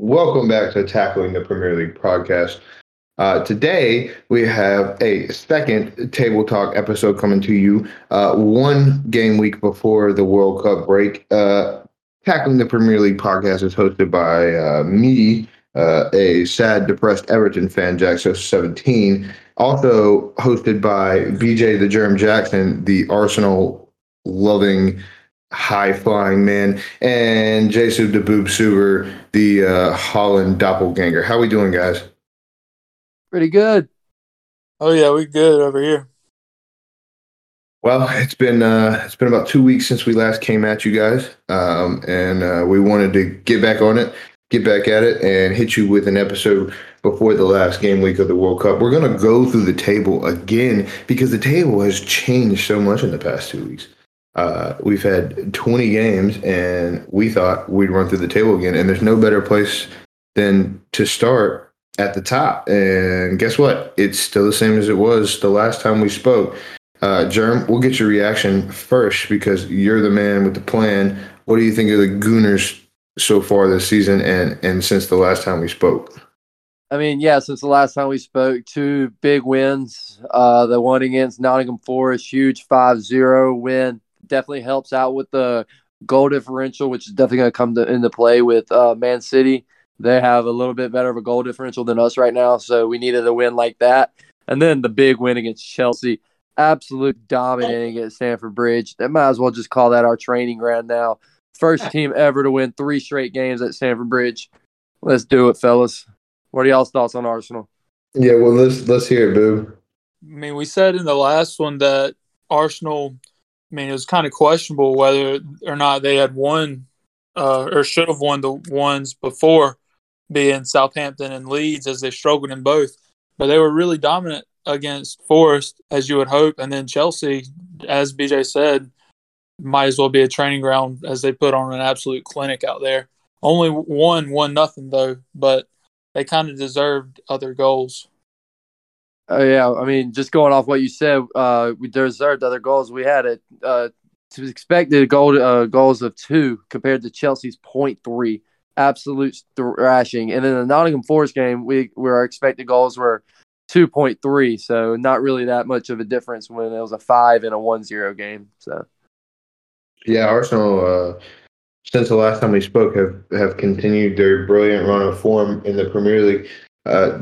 Welcome back to Tackling the Premier League podcast. Uh, today, we have a second Table Talk episode coming to you uh, one game week before the World Cup break. Uh, Tackling the Premier League podcast is hosted by uh, me, uh, a sad, depressed Everton fan, Jack 17. Also hosted by BJ the Germ Jackson, the Arsenal loving high flying man, and Jason the Boob Suber, the uh, Haaland doppelganger. How we doing, guys? Pretty good. Oh yeah, we good over here. Well, it's been uh, it's been about two weeks since we last came at you guys, um, and uh, we wanted to get back on it, get back at it, and hit you with an episode before the last game week of the World Cup. We're gonna go through the table again because the table has changed so much in the past two weeks. Uh, we've had 20 games, and we thought we'd run through the table again. And there's no better place than to start at the top. And guess what? It's still the same as it was the last time we spoke. Uh, Germ, we'll get your reaction first because you're the man with the plan. What do you think of the Gooners so far this season and, and since the last time we spoke? I mean, yeah, since the last time we spoke, two big wins. Uh, the one against Nottingham Forest, huge 5 0 win definitely helps out with the goal differential, which is definitely going to come into play with uh, Man City. They have a little bit better of a goal differential than us right now, so we needed a win like that. And then the big win against Chelsea, absolute dominating at Stamford Bridge. They might as well just call that our training ground now. First team ever to win three straight games at Stamford Bridge. Let's do it, fellas. What are y'all's thoughts on Arsenal? Yeah, well, let's let's hear it, boo. I mean, we said in the last one that Arsenal I mean, it was kind of questionable whether or not they had won uh, or should have won the ones before being Southampton and Leeds as they struggled in both. But they were really dominant against Forest, as you would hope. And then Chelsea, as BJ said, might as well be a training ground as they put on an absolute clinic out there. Only one, one nothing though, but they kind of deserved other goals. Oh yeah, I mean, just going off what you said, uh, we deserved other goals. We had it uh, to expected goal uh, goals of two compared to Chelsea's 0.3, absolute thrashing. And in the Nottingham Forest game, we, our expected goals were 2.3, so not really that much of a difference when it was a five and a one-zero game. So yeah, Arsenal. Uh, since the last time we spoke, have have continued their brilliant run of form in the Premier League. Uh,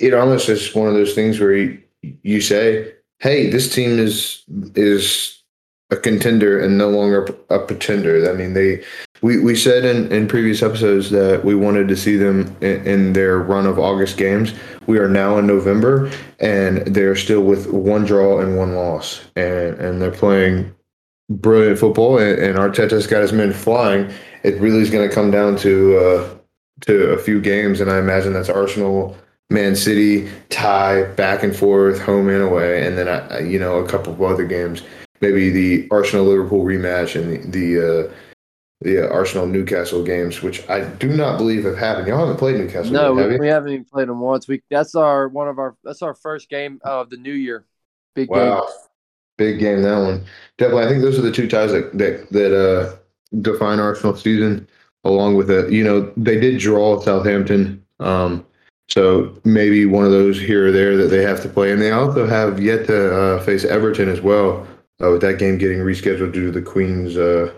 it almost is one of those things where you, you say, "Hey, this team is is a contender and no longer a pretender." I mean, they we, we said in, in previous episodes that we wanted to see them in, in, their run of August games. We are now in November, and they're still with one draw and one loss, and and they're playing brilliant football. And, and Arteta's got his men flying. It really is going to come down to uh, to a few games, and I imagine that's Arsenal Man City tie back and forth, home and away, and then I, you know a couple of other games, maybe the Arsenal Liverpool rematch and the the, uh, the uh, Arsenal Newcastle games, which I do not believe have happened. Y'all haven't played Newcastle. No, yet, have we, we, haven't even played them once. We that's our one of our that's our first game of the new year. Big wow. game. Big game that one. Definitely, I think those are the two ties that that that uh, define Arsenal season. Along with a you know, they did draw Southampton. Um, so maybe one of those here or there that they have to play, and they also have yet to uh, face Everton as well. Uh, with that game getting rescheduled due to the Queen's uh,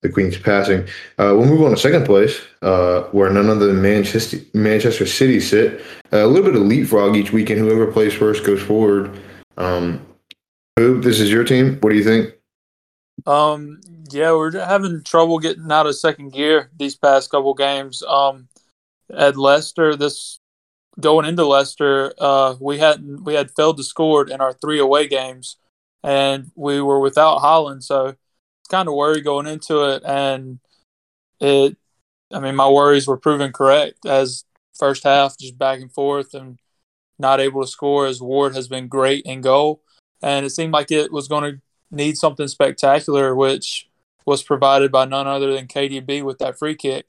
the Queen's passing, uh, we'll move on to second place, uh, where none other than Manchester Manchester City sit. a little bit of leapfrog each weekend. Whoever plays first goes forward. Um? This is your team. What do you think? Um, yeah, we're having trouble getting out of second gear these past couple games. Um, at Leicester this going into Leicester, uh, we hadn't we had failed to score in our three away games, and we were without Haaland, so it's kind of worried going into it. And it, I mean, my worries were proven correct as first half just back and forth and not able to score as Ward has been great in goal, and it seemed like it was going to need something spectacular, which was provided by none other than KDB with that free kick.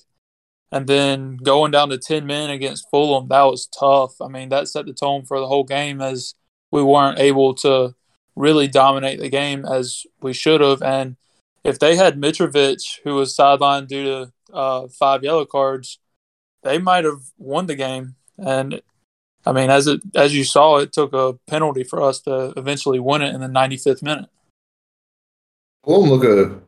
And then going down to 10 men against Fulham, that was tough. I mean, that set the tone for the whole game as we weren't able to really dominate the game as we should have. And if they had Mitrovic, who was sidelined due to uh, five yellow cards, they might have won the game. And I mean, as it as you saw, it took a penalty for us to eventually win it in the 95th minute. Fulham look a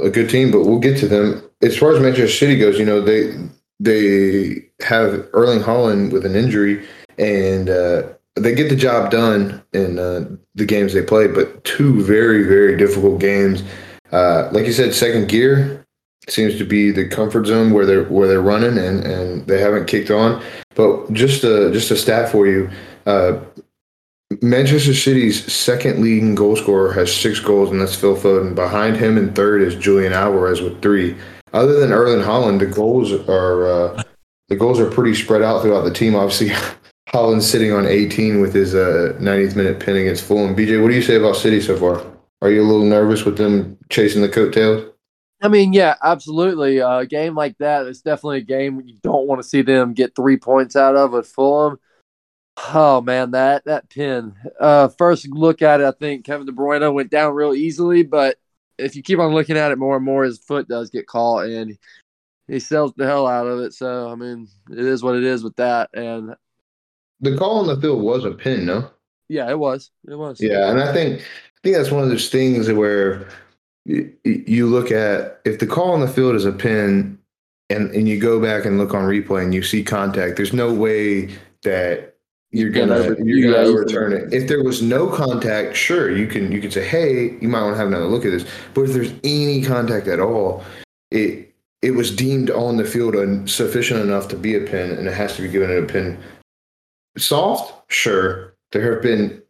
a good team, but we'll get to them. As far as Manchester City goes, you know they they have Erling Haaland with an injury, and uh, they get the job done in uh, the games they play. But two very very difficult games. Uh, like you said, second gear seems to be the comfort zone where they're where they're running, and, and they haven't kicked on. But just a just a stat for you. Uh, Manchester City's second leading goal scorer has six goals, and that's Phil Foden. Behind him in third is Julian Alvarez with three. Other than Erling Haaland, the goals are uh, the goals are pretty spread out throughout the team. Obviously, Haaland's sitting on 18 with his uh, 90th minute pin against Fulham. BJ, what do you say about City so far? Are you a little nervous with them chasing the coattails? I mean, yeah, absolutely. A game like that, it's definitely a game you don't want to see them get three points out of at Fulham. Oh man, that that pin. Uh, first look at it, I think Kevin De Bruyne went down real easily, but if you keep on looking at it more and more, his foot does get caught, and he sells the hell out of it. So I mean, it is what it is with that. And the call on the field was a pin, no? Yeah, it was. It was. Yeah, and I think I think that's one of those things where you, you look at if the call on the field is a pin, and and you go back and look on replay and you see contact. There's no way that you're gonna over, you're gonna overturn it. If there was no contact, sure, you can you can say, hey, you might want to have another look at this. But if there's any contact at all, it it was deemed on the field sufficient enough to be a pin, and it has to be given a pin. Soft, sure. There have been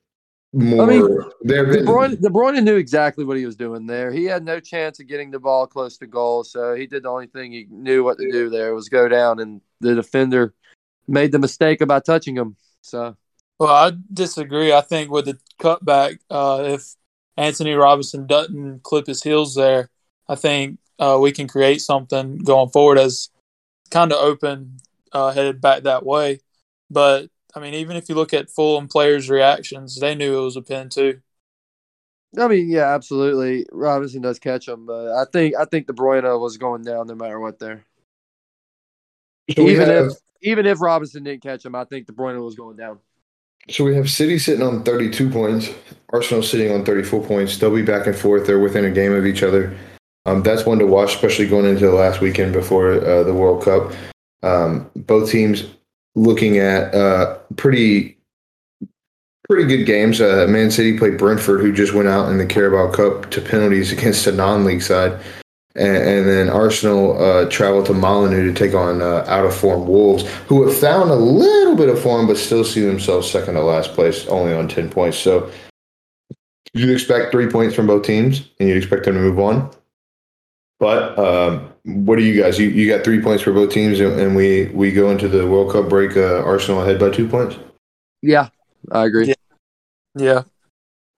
more. I mean, there have been. De Bruyne, Bruyne knew exactly what he was doing there. He had no chance of getting the ball close to goal, so he did the only thing he knew what to do there was go down, and the defender made the mistake about touching him. So, well, I disagree. I think with the cutback, uh, if Antonee Robinson doesn't clip his heels there, I think uh, we can create something going forward as kind of open, uh, headed back that way. But I mean, even if you look at Fulham players' reactions, they knew it was a pin too. I mean, yeah, absolutely. Robinson does catch him, but I think I think De Bruyne was going down no matter what there. So even have, if even if Robinson didn't catch him, I think De Bruyne was going down. So we have City sitting on 32 points, Arsenal sitting on 34 points. They'll be back and forth. They're within a game of each other. Um, that's one to watch, especially going into the last weekend before uh, the World Cup. Um, both teams looking at uh, pretty pretty good games. Uh, Man City played Brentford, who just went out in the Carabao Cup to penalties against a non-league side and, and then Arsenal uh, traveled to Molineux to take on uh, out of form Wolves, who have found a little bit of form, but still see themselves second to last place, only on 10 points. So you'd expect three points from both teams, and you'd expect them to move on. But um, what do you guys? You, you got three points for both teams, and we, we go into the World Cup break, uh, Arsenal ahead by two points? Yeah, I agree. Yeah. yeah.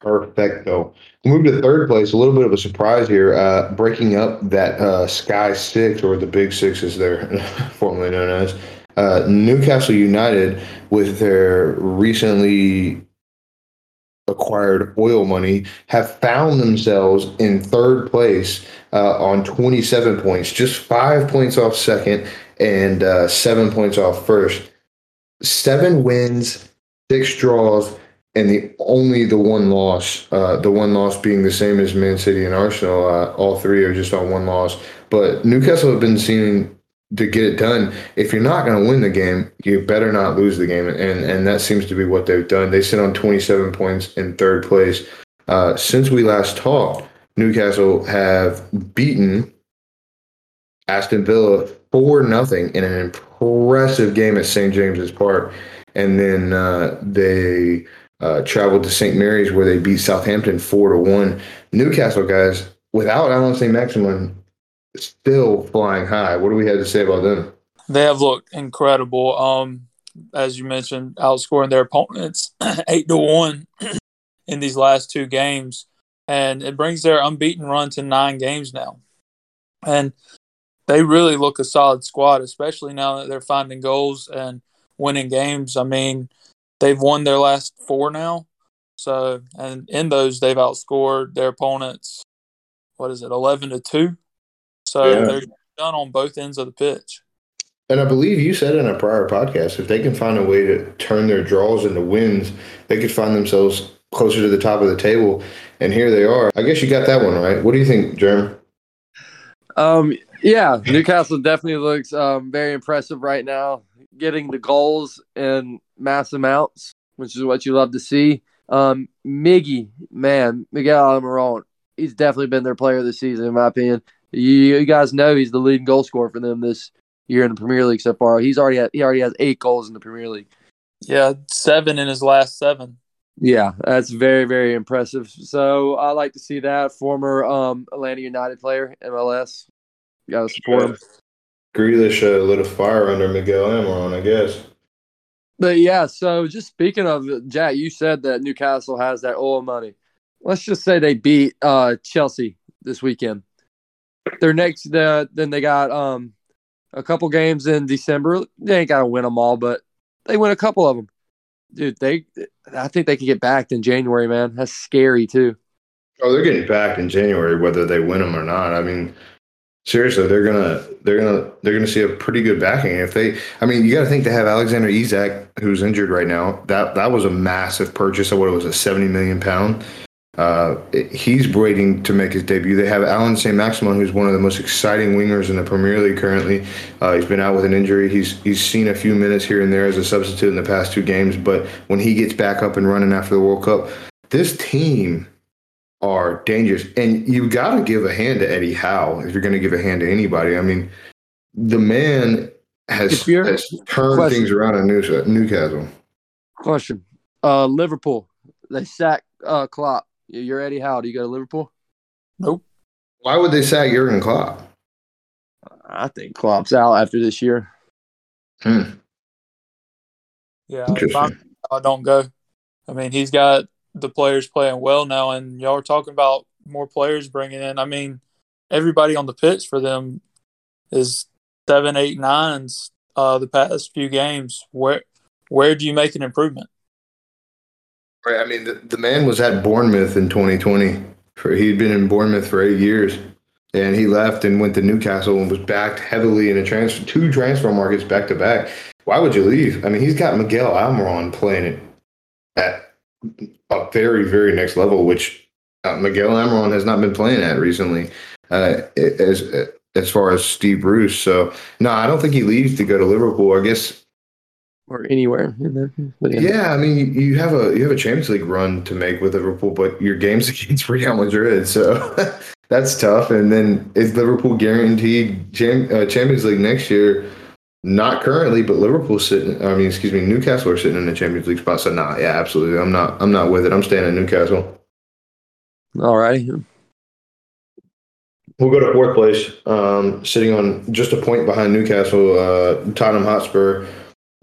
Perfecto. Move to third place. A little bit of a surprise here. Uh, breaking up that uh, Sky Six, or the Big Six as they're formerly known as, uh, Newcastle United, with their recently acquired oil money, have found themselves in third place uh, on 27 points, just five points off second and uh, seven points off first. Seven wins, six draws and the only the one loss, uh, the one loss being the same as Man City and Arsenal. Uh, all three are just on one loss. But Newcastle have been seen to get it done. If you're not going to win the game, you better not lose the game, and and that seems to be what they've done. They sit on 27 points in third place. Uh, since we last talked, Newcastle have beaten Aston Villa four nothing in an impressive game at St James's Park, and then uh, they uh, traveled to St. Mary's where they beat Southampton four to one. Newcastle guys without Allan Saint-Maximin still flying high. What do we have to say about them? They have looked incredible. Um, as you mentioned, outscoring their opponents eight to one in these last two games, and it brings their unbeaten run to nine games now. And they really look a solid squad, especially now that they're finding goals and winning games. I mean, they've won their last four now. So, and in those, they've outscored their opponents. What is it, eleven to two? So yeah. they're done on both ends of the pitch. And I believe you said in a prior podcast, if they can find a way to turn their draws into wins, they could find themselves closer to the top of the table. And here they are. I guess you got that one right. What do you think, Jeremy? Um, yeah, Newcastle definitely looks um, very impressive right now, getting the goals in mass amounts, which is what you love to see. Um, Miggy, man, Miguel Almiron, he's definitely been their player this season, in my opinion. You, you guys know he's the leading goal scorer for them this year in the Premier League so far. He's already had, he already has eight goals in the Premier League. Yeah, seven in his last seven. Yeah, that's very very impressive. So I like to see that former um, Atlanta United player, MLS. Got to support him. Grealish uh, lit a fire under Miguel Almiron, I guess. But yeah, so just speaking of Jack, you said that Newcastle has that oil money. Let's just say they beat uh, Chelsea this weekend. Their next, uh, then they got um, a couple games in December. They ain't got to win them all, but they win a couple of them. Dude, they, I think they could get backed in January, man. That's scary too. Oh, they're getting backed in January, whether they win them or not. I mean, seriously, they're gonna, they're gonna, they're gonna see a pretty good backing if they. I mean, you got to think they have Alexander Isak, who's injured right now. That that was a massive purchase of what it was a seventy million pound. Uh, he's waiting to make his debut. They have Allan Saint-Maximin, who's one of the most exciting wingers in the Premier League currently. Uh, he's been out with an injury. He's he's seen a few minutes here and there as a substitute in the past two games, but when he gets back up and running after the World Cup, this team are dangerous. And you got to give a hand to Eddie Howe if you're going to give a hand to anybody. I mean, the man has, has turned question. things around in Newcastle. Question: uh, Liverpool, they sack uh, Klopp you're Eddie Howe. Do you go to Liverpool? Nope. Why would they sack Jurgen Klopp? I think Klopp's out after this year. Hmm. Yeah, I don't go. I mean, he's got the players playing well now, and y'all are talking about more players bringing in. I mean, everybody on the pitch for them is seven, eight, nines uh, the past few games. Where where do you make an improvement? Right. I mean, the, the man was at Bournemouth in 2020. For he'd been in Bournemouth for eight years, and he left and went to Newcastle and was backed heavily in a transfer, two transfer markets back to back. Why would you leave? I mean, he's got Miguel Almiron playing it at a very, very next level, which uh, Miguel Almiron has not been playing at recently, uh, as as far as Steve Bruce. So no, I don't think he leaves to go to Liverpool. I guess or anywhere. Yeah. yeah. I mean, you have a you have a Champions League run to make with Liverpool, but your games against Real Madrid, so that's tough. And then is Liverpool guaranteed uh, Champions League next year? Not currently, but Liverpool sitting. I mean, excuse me, Newcastle are sitting in the Champions League spot. So, nah, yeah, absolutely. I'm not. I'm not with it. I'm staying in Newcastle. All right. We'll go to fourth place, um, sitting on just a point behind Newcastle. Uh, Tottenham Hotspur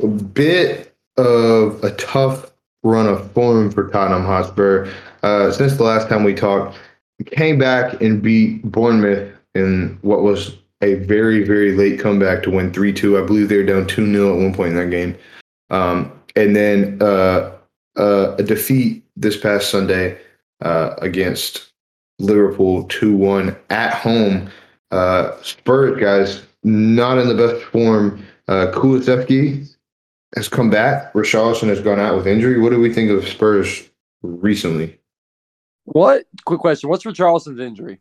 a bit of a tough run of form for Tottenham Hotspur. Uh, since the last time we talked, came back and beat Bournemouth in what was a very, very late comeback to win 3 2. I believe they were down 2 0 at one point in that game. Um, and then uh, uh, a defeat this past Sunday uh, against Liverpool 2 1 at home. Uh, Spurs, guys, not in the best form. Uh, has come back. Richarlison has gone out with injury. What do we think of Spurs recently? What? Quick question. What's Richarlison's injury?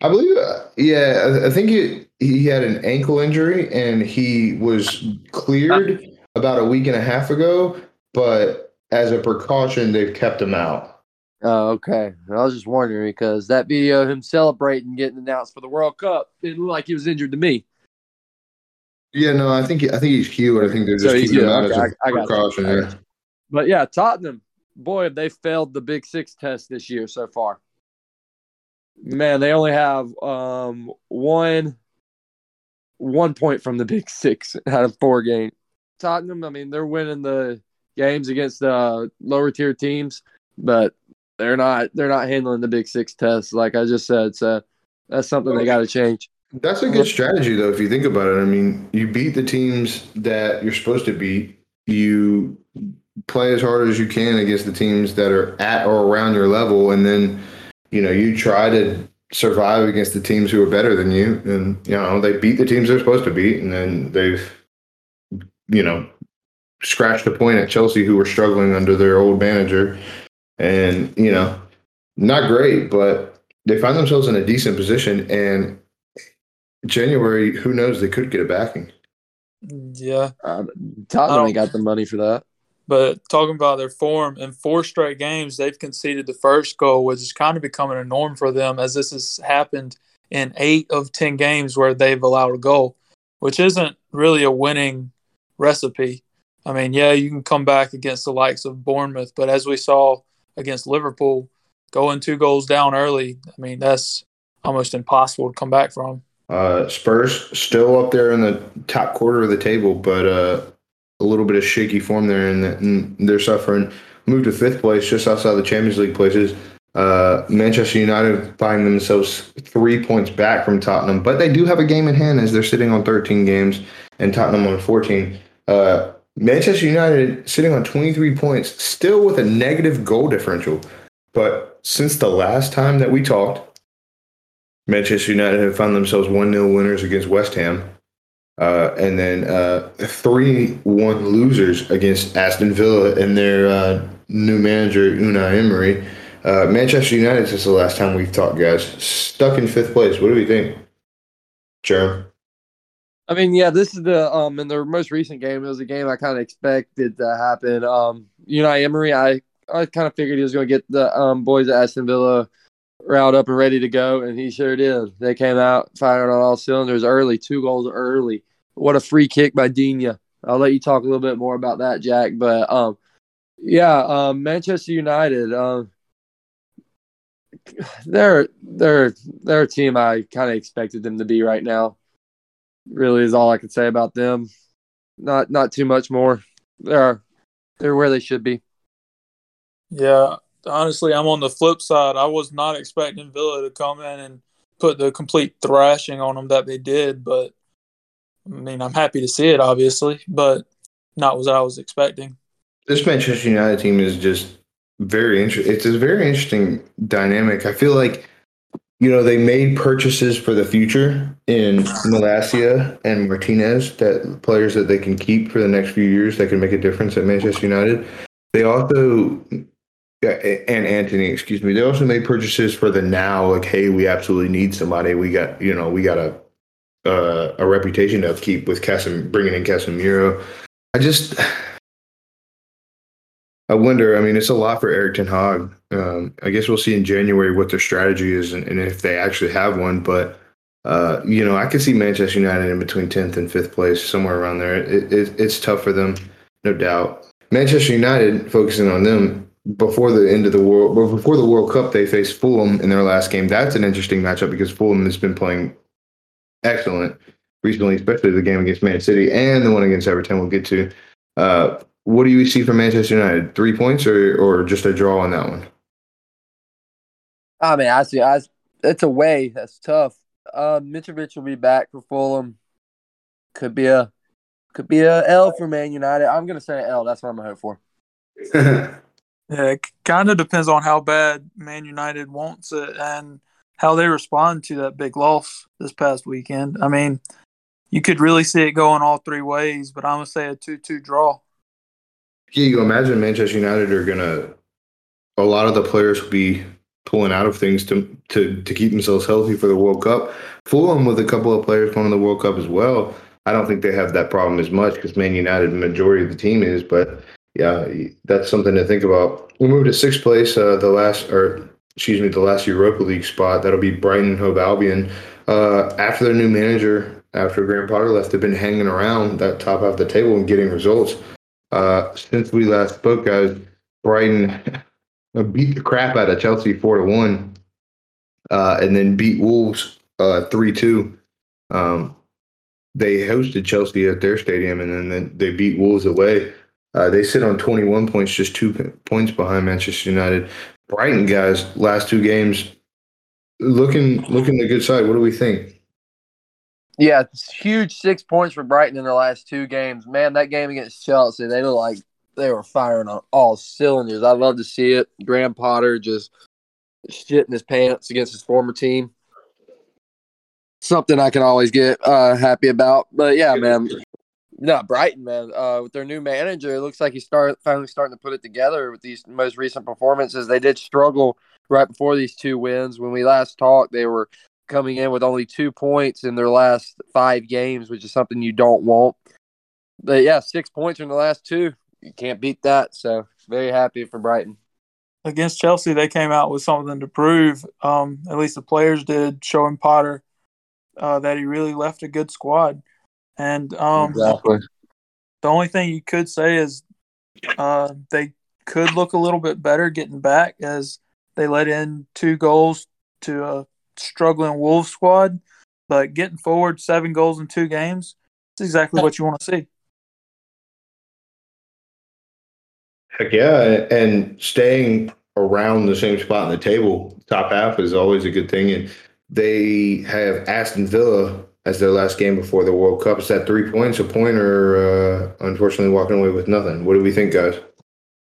I believe, uh, yeah, I, I think he, he had an ankle injury and he was cleared about a week and a half ago, but as a precaution, they've kept him out. Oh, okay. I was just wondering because that video of him celebrating getting announced for the World Cup didn't look like he was injured to me. Yeah, no, I think I think he's cute. I think they're just so keeping him out okay, as a precaution. But yeah, Tottenham, boy, have they failed the Big Six test this year so far. Man, they only have um, one one point from the Big Six out of four games. Tottenham, I mean, they're winning the games against the uh, lower tier teams, but they're not they're not handling the Big Six test like I just said. So that's something they got to change. That's a good strategy, though, if you think about it. I mean, you beat the teams that you're supposed to beat. You play as hard as you can against the teams that are at or around your level, and then you know you try to survive against the teams who are better than you. And, you know, they beat the teams they're supposed to beat. And then they've, you know, scratched a point at Chelsea, who were struggling under their old manager. And, you know, not great, but they find themselves in a decent position. And January, who knows, they could get a backing. Yeah. Uh, Tottenham got the money for that. But talking about their form, in four straight games, they've conceded the first goal, which is kind of becoming a norm for them, as this has happened in eight of 10 games where they've allowed a goal, which isn't really a winning recipe. I mean, yeah, you can come back against the likes of Bournemouth, but as we saw against Liverpool, going two goals down early, I mean, that's almost impossible to come back from. Uh, Spurs still up there in the top quarter of the table, but uh, a little bit of shaky form there, and, they're suffering. Moved to fifth place, just outside the Champions League places. Uh, Manchester United find themselves three points back from Tottenham, but they do have a game in hand as they're sitting on 13 games and Tottenham on 14. Uh, Manchester United sitting on 23 points, still with a negative goal differential. But since the last time that we talked, Manchester United have found themselves 1 0 winners against West Ham. Uh, and then uh, 3 1 losers against Aston Villa and their uh, new manager, Unai Emery. Uh, Manchester United, since the last time we've talked, guys, stuck in fifth place. What do we think? Jerome? I mean, yeah, this is the um in the most recent game. It was a game I kind of expected to happen. Um, Unai Emery, I I kind of figured he was going to get the um boys at Aston Villa riled up and ready to go, and he sure did. They came out firing on all cylinders early, two goals early. What a free kick by Dina. I'll let you talk a little bit more about that, Jack. But um, yeah, um, Manchester United, um, they're they're they're a team I kind of expected them to be right now really is all I can say about them. Not not too much more. They're they're where they should be. Yeah, honestly, I'm on the flip side. I was not expecting Villa to come in and put the complete thrashing on them that they did, but I mean, I'm happy to see it, obviously, but not what I was expecting. This Manchester United team is just very interesting. It's a very interesting dynamic. I feel like, you know, they made purchases for the future in Malacia and Martinez, that players that they can keep for the next few years that can make a difference at Manchester United. They also, and Antony, excuse me, they also made purchases for the now. Like, hey, we absolutely need somebody. We got, you know, we got a uh, a reputation to upkeep with Casim, bringing in Casemiro. I just, I wonder. I mean, it's a lot for Erik Ten Hag. Um, I guess we'll see in January what their strategy is and, and if they actually have one. But uh, you know, I could see Manchester United in between tenth and fifth place, somewhere around there. It, it, it's tough for them, no doubt. Manchester United, focusing on them before the end of the world, before the World Cup, they faced Fulham in their last game. That's an interesting matchup because Fulham has been playing excellent recently, especially the game against Man City and the one against Everton. We'll get to. Uh, what do you see from Manchester United? Three points or or just a draw on that one? I mean, I see. I, it's a way. That's tough. Uh, Mitrovic will be back for Fulham. Could be a could be a L for Man United. I'm gonna say L. That's what I'm gonna hope for. Yeah, it kind of depends on how bad Man United wants it and how they respond to that big loss this past weekend. I mean, you could really see it going all three ways, but I'm to say a 2 2 draw. yeah, you imagine Manchester United are gonna. A lot of the players will be pulling out of things to to to keep themselves healthy for the World Cup. Fulham with a couple of players going to the World Cup as well. I don't think they have that problem as much because Man United, majority of the team is, but yeah, that's something to think about. We moved to sixth place, uh, the last, or excuse me, the last Europa League spot. That'll be Brighton and Hove Albion. Uh, after their new manager, after Graham Potter left, they've been hanging around that top half of the table and getting results. Uh, since we last spoke, guys, Brighton beat the crap out of Chelsea four to one, uh, and then beat Wolves uh, three two. Um, they hosted Chelsea at their stadium, and then they beat Wolves away. Uh, they sit on 21 points, just two points behind Manchester United. Brighton guys, last two games, looking looking the good side. What do we think? Yeah, huge six points for Brighton in their last two games. Man, that game against Chelsea, they look like they were firing on all cylinders. I love to see it. Graham Potter just shitting his pants against his former team. something I can always get uh, happy about. But yeah, man. No, Brighton, man. Uh, with their new manager, it looks like he's start finally starting to put it together with these most recent performances. They did struggle right before these two wins. When we last talked, they were coming in with only two points in their last five games, which is something you don't want. But yeah, six points in the last two. You can't beat that. So very happy for Brighton. Against Chelsea, they came out with something to prove. Um, at least the players did, showing Potter uh, that he really left a good squad. And um, exactly. the only thing you could say is uh, they could look a little bit better getting back as they let in two goals to a struggling Wolves squad. But getting forward seven goals in two games, it's exactly what you want to see. Heck yeah, and staying around the same spot in the table, top half is always a good thing. And they have Aston Villa as their last game before the World Cup. Is that three points, a point, or uh, unfortunately walking away with nothing? What do we think, guys?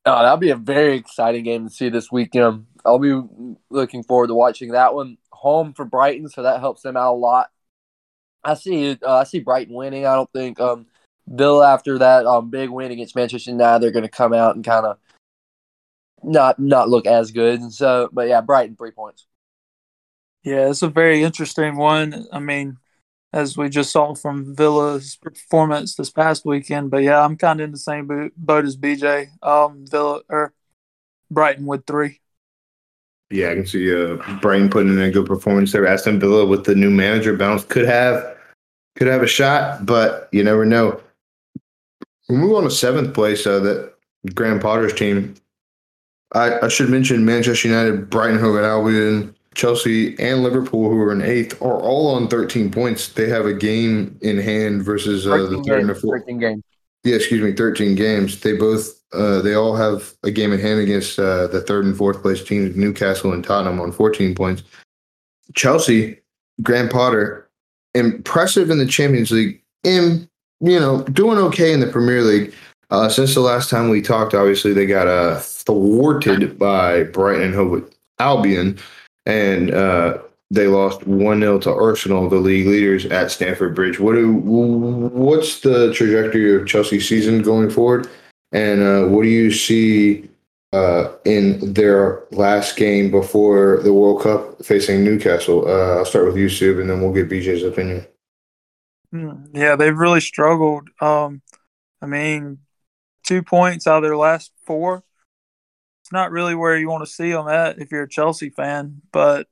Oh, that'll be a very exciting game to see this weekend. I'll be looking forward to watching that one. Home for Brighton, so that helps them out a lot. I see, uh, I see Brighton winning. I don't think um, Bill after that um, big win against Manchester United, they're going to come out and kind of not not look as good. And so, but yeah, Brighton three points. Yeah, it's a very interesting one. I mean, as we just saw from Villa's performance this past weekend. But yeah, I'm kind of in the same boat as BJ. Um, Villa or Brighton with three. Yeah, I can see uh, Brighton putting in a good performance there. Aston Villa with the new manager bounce could have could have a shot, but you never know. We move on to seventh place. Uh, that Graham Potter's team. I, I should mention Manchester United, Brighton, Hove Albion, Chelsea and Liverpool, who are in eighth, are all on 13 points. They have a game in hand versus uh, the third games, and the fourth. 13 games. Yeah, excuse me, 13 games. They both, uh, they all have a game in hand against uh, the third and fourth place teams, Newcastle and Tottenham, on 14 points. Chelsea, Graham Potter, impressive in the Champions League. In you know, doing okay in the Premier League. Uh, since the last time we talked, obviously they got uh, thwarted by Brighton and Hove Albion and uh, they lost one 0 to Arsenal, the league leaders at Stamford Bridge. What do what's the trajectory of Chelsea season going forward, and uh, what do you see uh, in their last game before the World Cup facing Newcastle? Uh, I'll start with you, Sub, and then we'll get BJ's opinion. Hmm, yeah, they've really struggled. Um, I mean, two points out of their last four not really where you want to see them at if you're a Chelsea fan. But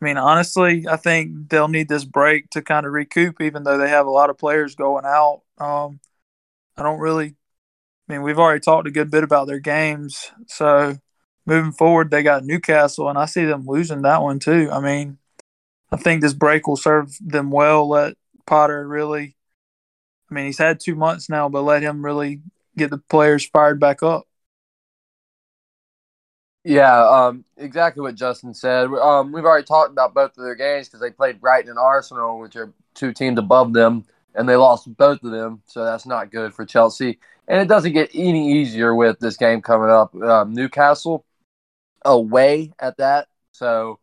I mean, honestly, I think they'll need this break to kind of recoup, even though they have a lot of players going out. Um, I don't really. I mean, we've already talked a good bit about their games, so moving forward, they got Newcastle, and I see them losing that one too. I mean, I think this break will serve them well. Let Potter really. I mean, he's had two months now, but let him really get the players fired back up. Yeah, um, exactly what Justin said. Um, we've already talked about both of their games because they played Brighton and Arsenal, which are two teams above them, and they lost both of them. So that's not good for Chelsea. And it doesn't get any easier with this game coming up. Um, Newcastle away at that. So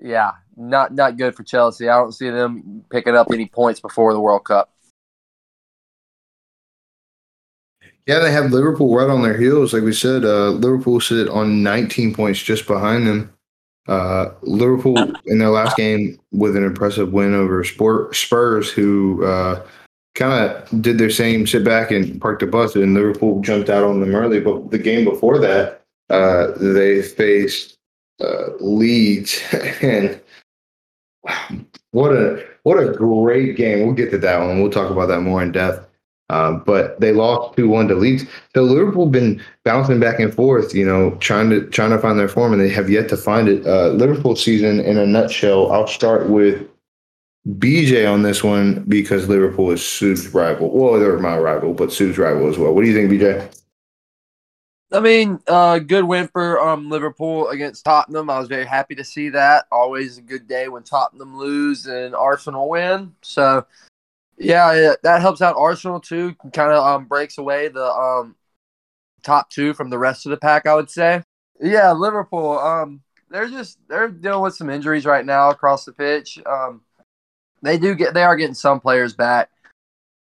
yeah, not not good for Chelsea. I don't see them picking up any points before the World Cup. Yeah, they have Liverpool right on their heels. Like we said, uh, Liverpool sit on 19 points just behind them. Uh, Liverpool in their last game with an impressive win over Sport, Spurs, who uh, kind of did their same sit back and park the bus, and Liverpool jumped out on them early. But the game before that, uh, they faced uh, Leeds, and what a what a great game. We'll get to that one. We'll talk about that more in depth. Um, but they lost two one to Leeds. So Liverpool been bouncing back and forth, you know, trying to trying to find their form, and they have yet to find it. Uh, Liverpool season in a nutshell. I'll start with BJ on this one because Liverpool is Sue's rival. Well, they're my rival, but Sue's rival as well. What do you think, BJ? I mean, uh, good win for um, Liverpool against Tottenham. I was very happy to see that. Always a good day when Tottenham lose and Arsenal win. So yeah, that helps out Arsenal too. Kind of um, breaks away the um, top two from the rest of the pack. I would say. Yeah, Liverpool. Um, they're just they're dealing with some injuries right now across the pitch. Um, they do get they are getting some players back.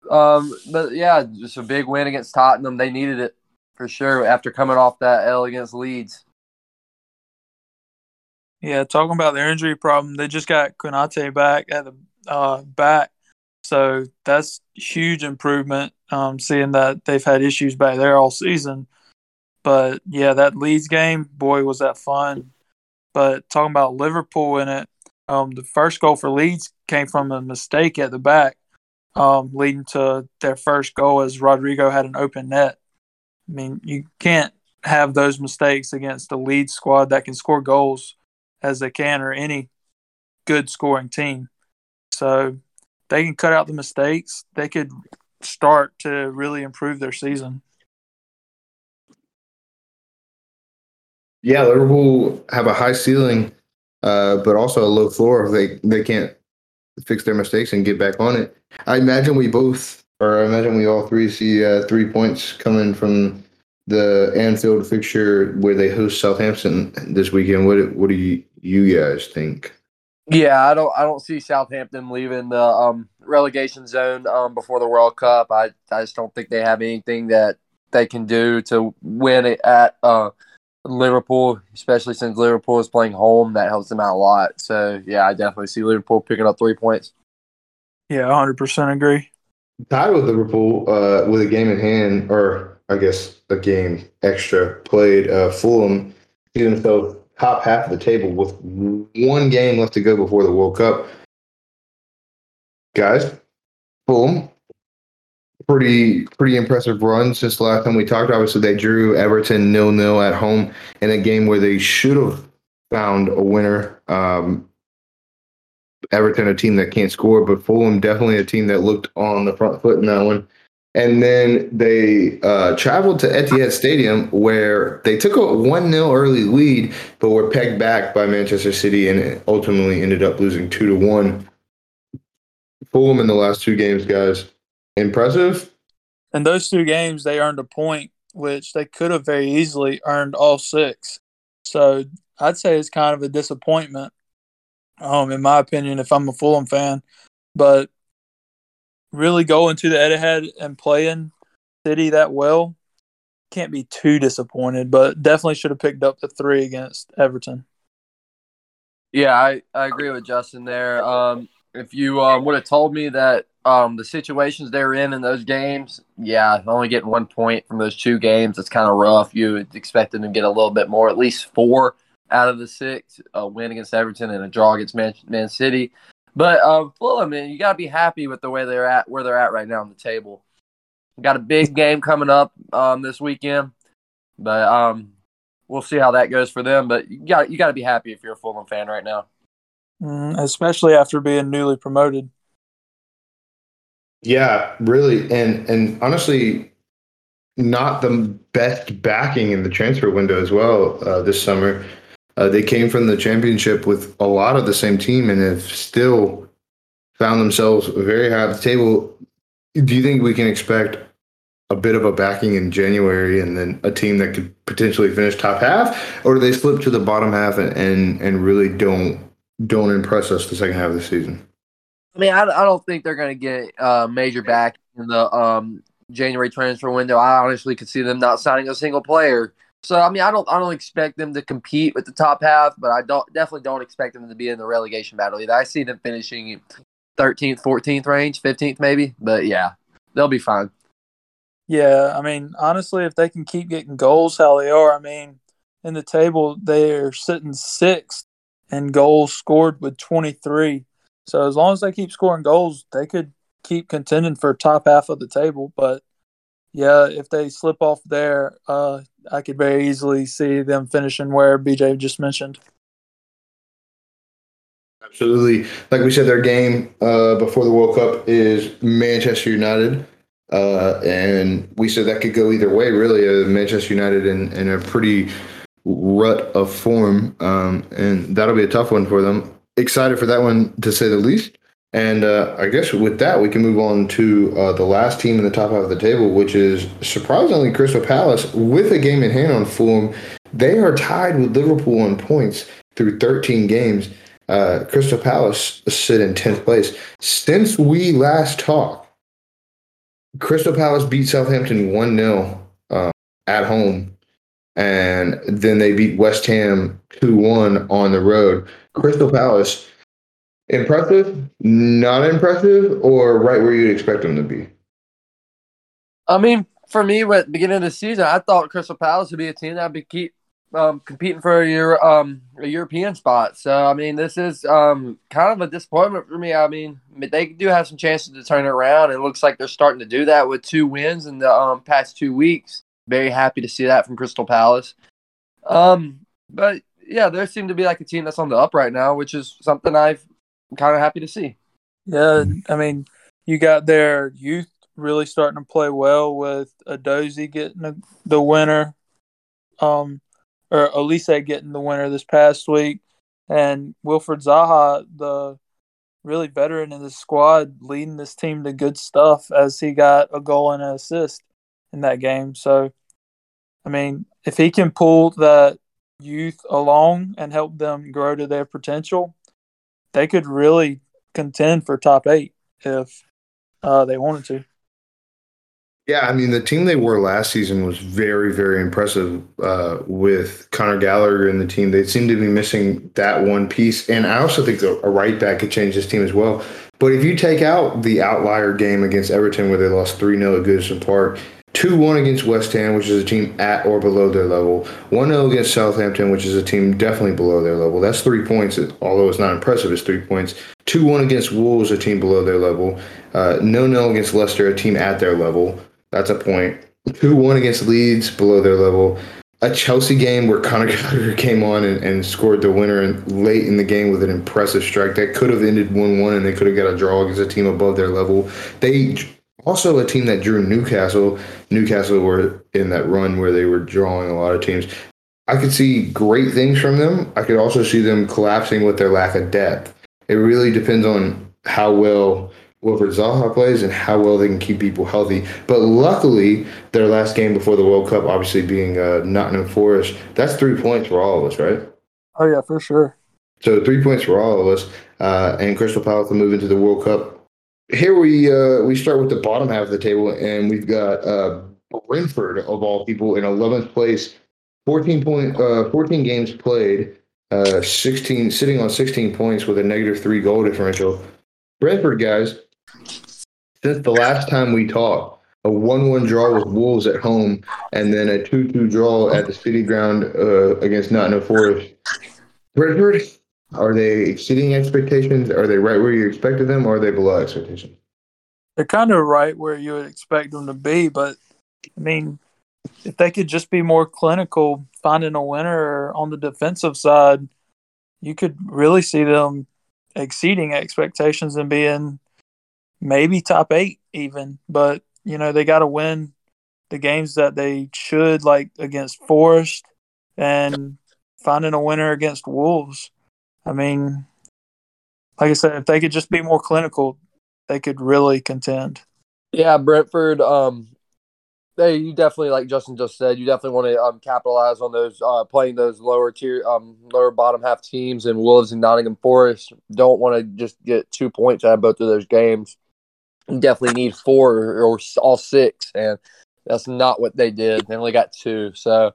Um, but yeah, just a big win against Tottenham. They needed it for sure after coming off that L against Leeds. Yeah, talking about their injury problem, they just got Konate back at the uh, back, so that's huge improvement. Um, seeing that they've had issues back there all season, but yeah, that Leeds game, boy, was that fun. But talking about Liverpool in it, um, the first goal for Leeds came from a mistake at the back, um, leading to their first goal as Rodrigo had an open net. I mean, you can't have those mistakes against the Leeds squad that can score goals as they can or any good scoring team. So they can cut out the mistakes. They could start to really improve their season. Yeah, Liverpool have a high ceiling, uh, but also a low floor. If they they can't fix their mistakes and get back on it. I imagine we both, or I imagine we all three see uh, three points coming from the Anfield fixture where they host Southampton this weekend. What what do you you guys think? Yeah, I don't I don't see Southampton leaving the um, relegation zone um, before the World Cup. I I just don't think they have anything that they can do to win it at uh, Liverpool, especially since Liverpool is playing home. That helps them out a lot. So yeah, I definitely see Liverpool picking up three points. Yeah, hundred percent agree. Tied with Liverpool uh, with a game in hand, or I guess a game extra played. Uh, Fulham see themselves top half of the table with one game left to go before the World Cup. Guys, Fulham, pretty pretty impressive run since the last time we talked. Obviously, they drew Everton nil nil at home in a game where they should have found a winner. Um, Everton, a team that can't score, but Fulham definitely a team that looked on the front foot in that one. And then they uh, traveled to Etihad Stadium where they took a 1 0 early lead, but were pegged back by Manchester City and ultimately ended up losing 2 to 1. Fulham in the last two games, guys. Impressive. In those two games, they earned a point, which they could have very easily earned all six. So I'd say it's kind of a disappointment, um, in my opinion, if I'm a Fulham fan. But really going to the Etihad and playing City that well, can't be too disappointed, but definitely should have picked up the three against Everton. Yeah, I, I agree with Justin there. Um, if you um, would have told me that um, the situations they were in in those games, yeah, only getting one point from those two games, it's kind of rough. You would expect them to get a little bit more, at least four out of the six, a win against Everton and a draw against Man, Man City. But um, Fulham, man, you got to be happy with the way they're at, where they're at right now on the table. Got a big game coming up um, this weekend, but um, we'll see how that goes for them. But you got you got to be happy if you're a Fulham fan right now, mm, especially after being newly promoted. Yeah, really, and and honestly, not the best backing in the transfer window as well uh, this summer. Uh, they came from the championship with a lot of the same team and have still found themselves very high at the table. Do you think we can expect a bit of a backing in January and then a team that could potentially finish top half, or do they slip to the bottom half and and, and really don't don't impress us the second half of the season? I mean, I, I don't think they're going to get uh, major back in the um, January transfer window. I honestly could see them not signing a single player. So I mean, I don't I don't expect them to compete with the top half, but I don't definitely don't expect them to be in the relegation battle either. I see them finishing 13th, 14th range, 15th maybe, but yeah, they'll be fine. Yeah, I mean, honestly, if they can keep getting goals how they are, I mean, in the table they're sitting sixth and goals scored with 23. So as long as they keep scoring goals, they could keep contending for top half of the table. But yeah, if they slip off there, uh, I could very easily see them finishing where BJ just mentioned. Absolutely. Like we said, their game uh, before the World Cup is Manchester United. Uh, and we said that could go either way, really. Uh, Manchester United in, in a pretty rut of form. Um, and that'll be a tough one for them. Excited for that one, to say the least. And uh, I guess with that, we can move on to uh, the last team in the top half of the table, which is surprisingly Crystal Palace with a game in hand on Fulham. They are tied with Liverpool on points through 13 games. Uh, Crystal Palace sit in tenth place. Since we last talked, Crystal Palace beat Southampton one 0 uh, at home, and then they beat West Ham two one on the road. Crystal Palace, impressive, not impressive, or right where you'd expect them to be. I mean, for me, at the beginning of the season, I thought Crystal Palace would be a team that'd be keep um, competing for a, um, a European spot. So, I mean, this is um, kind of a disappointment for me. I mean, they do have some chances to turn it around. It looks like they're starting to do that with two wins in the um, past two weeks. Very happy to see that from Crystal Palace. Um, but yeah, they seem to be like a team that's on the up right now, which is something I'm kind of happy to see. Yeah, I mean, you got their youth really starting to play well with Edozie getting the, winner, um, or Olise getting the winner this past week, and Wilfried Zaha, the really veteran in the squad, leading this team to good stuff as he got a goal and an assist in that game. So, I mean, if he can pull that youth along and help them grow to their potential, they could really contend for top eight if uh, they wanted to. Yeah, I mean the team they were last season was very, very impressive uh, with Conor Gallagher and the team. They seem to be missing that one piece, and I also think a right back could change this team as well. But if you take out the outlier game against Everton where they lost three 0 at Goodison Park, 2 1 against West Ham, which is a team at or below their level. 1 0 against Southampton, which is a team definitely below their level. That's three points, although it's not impressive, it's three points. 2 1 against Wolves, a team below their level. Uh, no 0 against Leicester, a team at their level. That's a point. 2 1 against Leeds, below their level. A Chelsea game where Conor Gallagher came on and, and scored the winner and late in the game with an impressive strike. That could have ended 1 1 and they could have got a draw against a team above their level. They also a team that drew Newcastle. Newcastle were in that run where they were drawing a lot of teams. I could see great things from them. I could also see them collapsing with their lack of depth. It really depends on how well Wilfried Zaha plays and how well they can keep people healthy. But luckily, their last game before the World Cup, obviously being uh, Nottingham Forest, that's three points for all of us, right? Oh yeah, for sure. So three points for all of us, uh, and Crystal Palace will move into the World Cup. Here we uh, we start with the bottom half of the table, and we've got uh, Brentford of all people in 11th place, 14 point, uh, 14 games played, uh, 16 sitting on 16 points with a negative three goal differential. Brentford guys, since the last time we talked, a 1-1 draw with Wolves at home, and then a 2-2 draw at the City Ground uh, against Nottingham Forest. Brentford, are they exceeding expectations? Are they right where you expected them, or are they below expectations? They're kind of right where you would expect them to be, but I mean, if they could just be more clinical, finding a winner on the defensive side, you could really see them exceeding expectations and being maybe top eight even. But you know they got to win the games that they should, like against Forest and finding a winner against Wolves. I mean, like I said, if they could just be more clinical, they could really contend. Yeah, Brentford. Um, they you definitely like Justin just said. You definitely want to um, capitalize on those uh, playing those lower tier, um, lower bottom half teams and Wolves and Nottingham Forest. Don't want to just get two points out of both of those games. You definitely need four or, or all six, and that's not what they did. They only got two. So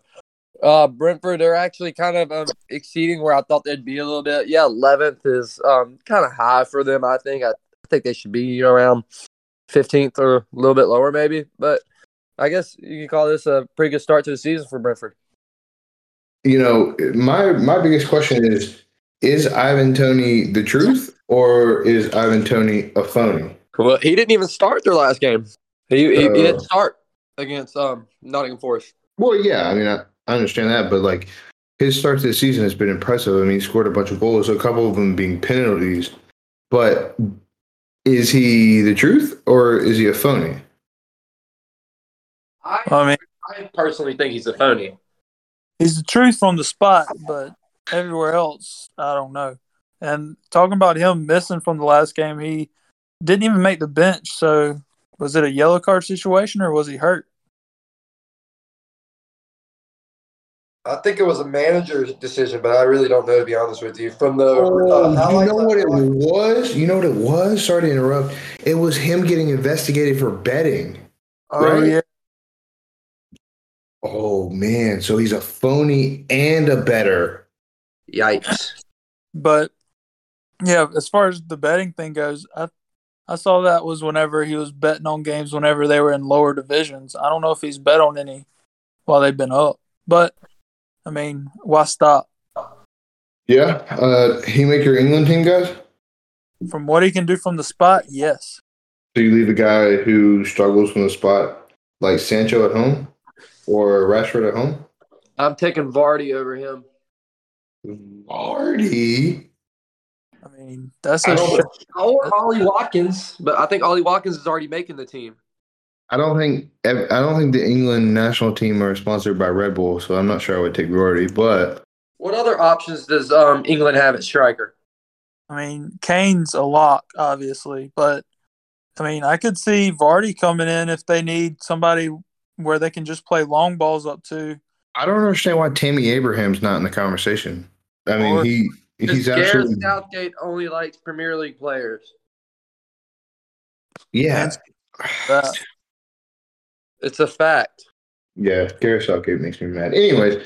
uh, Brentford, they're actually kind of um, exceeding where I thought they'd be a little bit. Yeah, eleventh is um, kind of high for them. I think. I, think they should be you know, around fifteenth or a little bit lower, maybe. But I guess you can call this a pretty good start to the season for Brentford. You know, my my biggest question is: Is Ivan Toney the truth, or is Ivan Toney a phony? Well, he didn't even start their last game. He, he, he didn't start against um, Nottingham Forest. Well, yeah, I mean, I, I understand that, but like his start to the season has been impressive. I mean, he scored a bunch of goals, a couple of them being penalties. But is he the truth or is he a phony? I, I mean, I personally think he's a phony. He's the truth on the spot, but everywhere else, I don't know. And talking about him missing from the last game, he didn't even make the bench. So, was it a yellow card situation or was he hurt? I think it was a manager's decision, but I really don't know to be honest with you. From the Oh, uh, you know what it was? You know what it was? Sorry to interrupt. It was him getting investigated for betting. Oh Right? yeah, Oh man, so he's a phony and a bettor. Yikes! but yeah, as far as the betting thing goes, I I saw that was whenever he was betting on games whenever they were in lower divisions. I don't know if he's bet on any while they've been up, but I mean, why stop? Yeah. Uh he make your England team guys? From what he can do from the spot, yes. So you leave a guy who struggles from the spot like Sancho at home or Rashford at home? I'm taking Vardy over him. Vardy. I mean, that's I a don't, Or Ollie Watkins, but I think Ollie Watkins is already making the team. I don't think I don't think the England national team are sponsored by Red Bull, so I'm not sure I would take Vardy, but What other options does um, England have at striker? I mean, Kane's a lock, obviously, but I mean, I could see Vardy coming in if they need somebody where they can just play long balls up to. I don't understand why Tammy Abraham's not in the conversation. I mean, Or- he he's Gareth absolutely Southgate only likes Premier League players. yeah. That. It's a fact. Yeah, Gareth Southgate makes me mad. Anyways,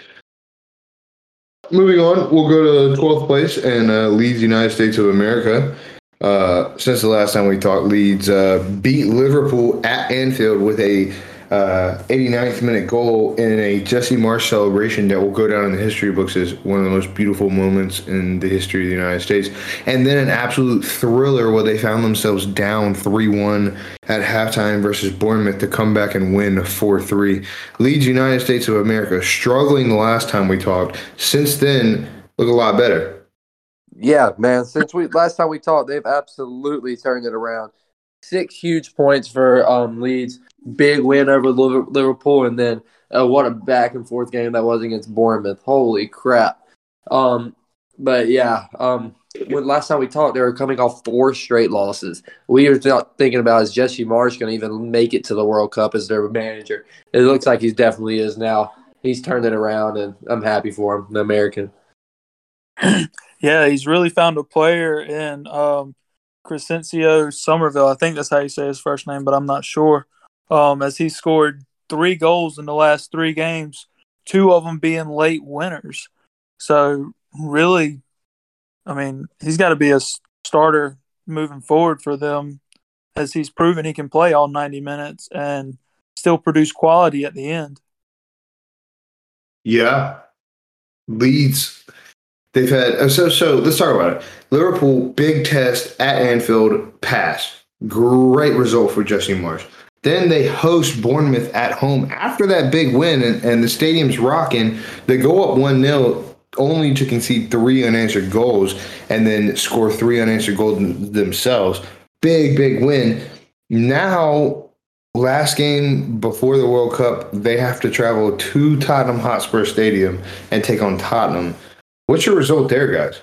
moving on, we'll go to 12th place and uh, Leeds United States of America. Uh, since the last time we talked, Leeds uh, beat Liverpool at Anfield with a uh, 89th minute goal in a Jesse Marsch celebration that will go down in the history books as one of the most beautiful moments in the history of the United States. And then an absolute thriller where they found themselves down 3 1 at halftime versus Bournemouth to come back and win 4 3. Leeds United States of America struggling the last time we talked. Since then, look a lot better. Yeah, man. Since we last time we talked, they've absolutely turned it around. Six huge points for um, Leeds. Big win over Liverpool, and then uh, what a back and forth game that was against Bournemouth. Holy crap! Um, but yeah, um, when last time we talked, they were coming off four straight losses. We were not thinking about is Jesse Marsch going to even make it to the World Cup as their manager? It looks like he definitely is now. He's turned it around, and I'm happy for him, the American. Yeah, he's really found a player in um, Crysencio Summerville. I think that's how you say his first name, but I'm not sure. Um, as he scored three goals in the last three games, two of them being late winners. So really, I mean, he's got to be a starter moving forward for them, as he's proven he can play all 90 minutes and still produce quality at the end. Yeah. Leeds, they've had, oh, so, so let's talk about it. Liverpool, big test at Anfield, pass. Great result for Jesse Marsch. Then they host Bournemouth at home after that big win, and, and the stadium's rocking. They go up 1 0 only to concede three unanswered goals and then score three unanswered goals themselves. Big, big win. Now, last game before the World Cup, they have to travel to Tottenham Hotspur Stadium and take on Tottenham. What's your result there, guys?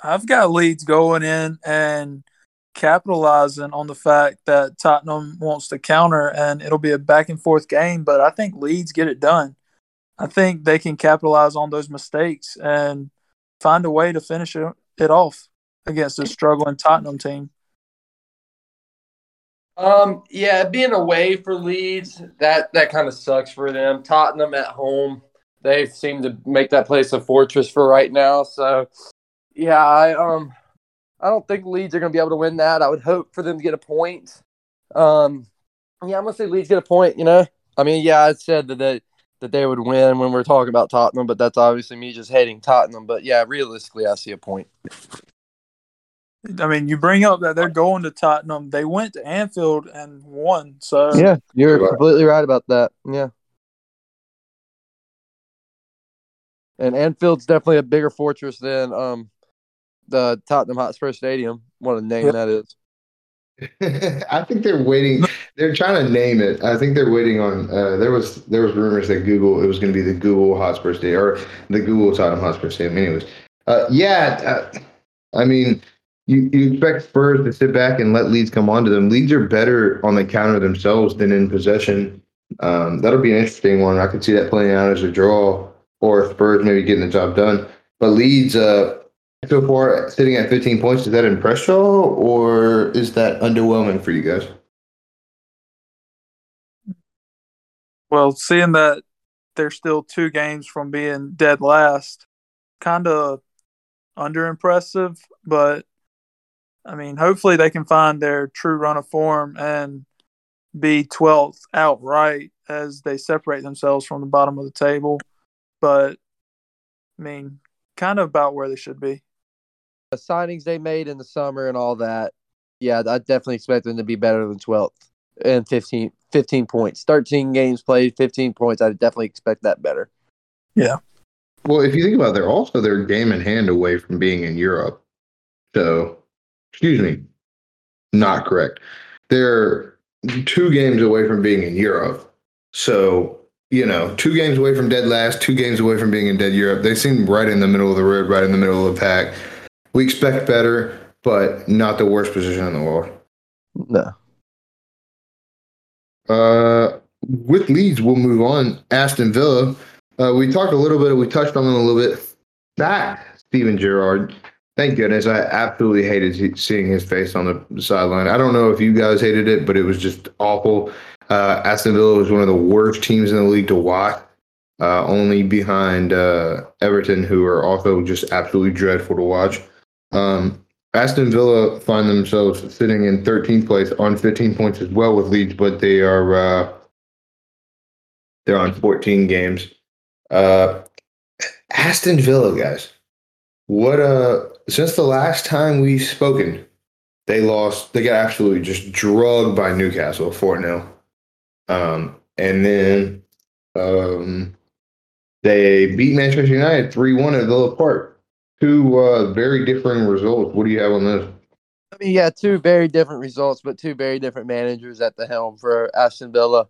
I've got Leeds going in and capitalizing on the fact that Tottenham wants to counter and it'll be a back and forth game, but I think Leeds get it done. I think they can capitalize on those mistakes and find a way to finish it, off against a struggling Tottenham team. Um, yeah, being away for Leeds, that that kind of sucks for them. Tottenham at home, they seem to make that place a fortress for right now. So, yeah, I um, I don't think Leeds are going to be able to win that. I would hope for them to get a point. Um, yeah, I'm gonna say Leeds get a point. You know, I mean, yeah, I said that they that they would win when we are talking about Tottenham, but that's obviously me just hating Tottenham. But yeah, realistically, I see a point. I mean, you bring up that they're going to Tottenham. They went to Anfield and won. So Yeah, you're Right. completely right about that. Yeah. And Anfield's definitely a bigger fortress than um the Tottenham Hotspur Stadium. What a name Yeah. that is. I think they're waiting. They're trying to name it. I think they're waiting on. Uh, there was there was rumors that Google it was going to be the Google Hotspur Stadium or the Google Tottenham Hotspur Stadium. Anyways, uh, yeah. Uh, I mean, you you expect Spurs to sit back and let Leeds come onto them. Leeds are better on the counter themselves than in possession. Um, that'll be an interesting one. I could see that playing out as a draw, or Spurs maybe getting the job done. But Leeds, uh, so far sitting at 15 points, is that impress y'all, or is that underwhelming for you guys? Well, seeing that they're still two games from being dead last, kind of under impressive, but I mean, hopefully they can find their true run of form and be 12th outright as they separate themselves from the bottom of the table. But I mean, kind of about where they should be. The signings they made in the summer and all that, yeah, I definitely expect them to be better than 12th and 15, 15 points. 13 games played, 15 points. I definitely expect that better. Yeah. Well, if you think about it, they're also their game in hand away from being in Europe. So, excuse me, not correct. They're two games away from being in Europe. So, you know, two games away from dead last, two games away from being in dead Europe. They seem right in the middle of the road, right in the middle of the pack. We expect better, but not the worst position in the world. No. Uh, with Leeds, we'll move on. Aston Villa. Uh, we talked a little bit. We touched on them a little bit. That Steven Gerrard. Thank goodness. I absolutely hated seeing his face on the sideline. I don't know if you guys hated it, but it was just awful. Uh, Aston Villa was one of the worst teams in the league to watch, uh, only behind uh, Everton, who are also just absolutely dreadful to watch. Um, Aston Villa find themselves sitting in 13th place on 15 points as well with Leeds, but they are uh, they're on 14 games. Uh, Aston Villa, guys, what uh since the last time we've spoken, they lost. They got absolutely just drugged by Newcastle four 0 um, and then um, they beat Manchester United three one at Villa Park two uh, very different results. What do you have on this? I mean, yeah, two very different results, but two very different managers at the helm for Aston Villa.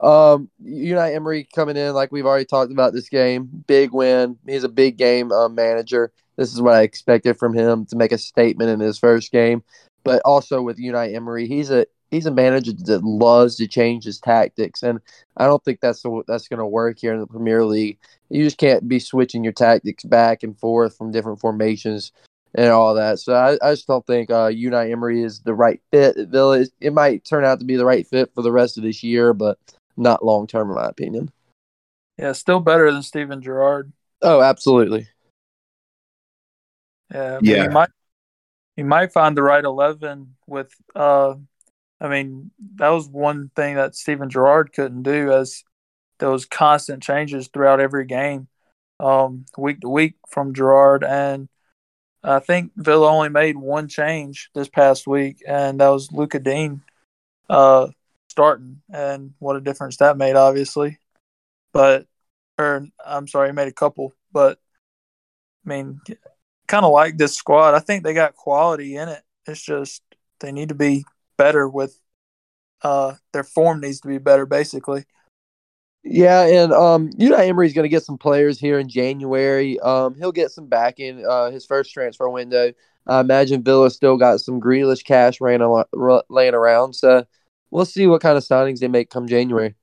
Um, Unai Emery coming in, like we've already talked about this game, big win. He's a big game um, manager. This is what I expected from him to make a statement in his first game. But also with Unai Emery, he's a he's a manager that loves to change his tactics, and I don't think that's the, that's going to work here in the Premier League. You just can't be switching your tactics back and forth from different formations and all that. So I, I just don't think uh, Unai Emery is the right fit at Villa. It might turn out to be the right fit for the rest of this year, but not long term, in my opinion. Yeah, still better than Steven Gerrard. Oh, absolutely. Yeah, yeah. You might, you might find the right eleven with uh, I mean, that was one thing that Steven Gerrard couldn't do as those constant changes throughout every game, um, week to week from Gerrard. And I think Villa only made one change this past week, and that was Lucas Digne uh, starting. And what a difference that made, obviously. But, or I'm sorry, he made a couple. But, I mean, kind of like this squad. I think they got quality in it. It's just they need to be better with uh, their form needs to be better, basically. Yeah, and um, Unai Emery's going to get some players here in January. Um, he'll get some back in uh, his first transfer window. I imagine Villa still got some Grealish cash laying, laying around, so we'll see what kind of signings they make come January.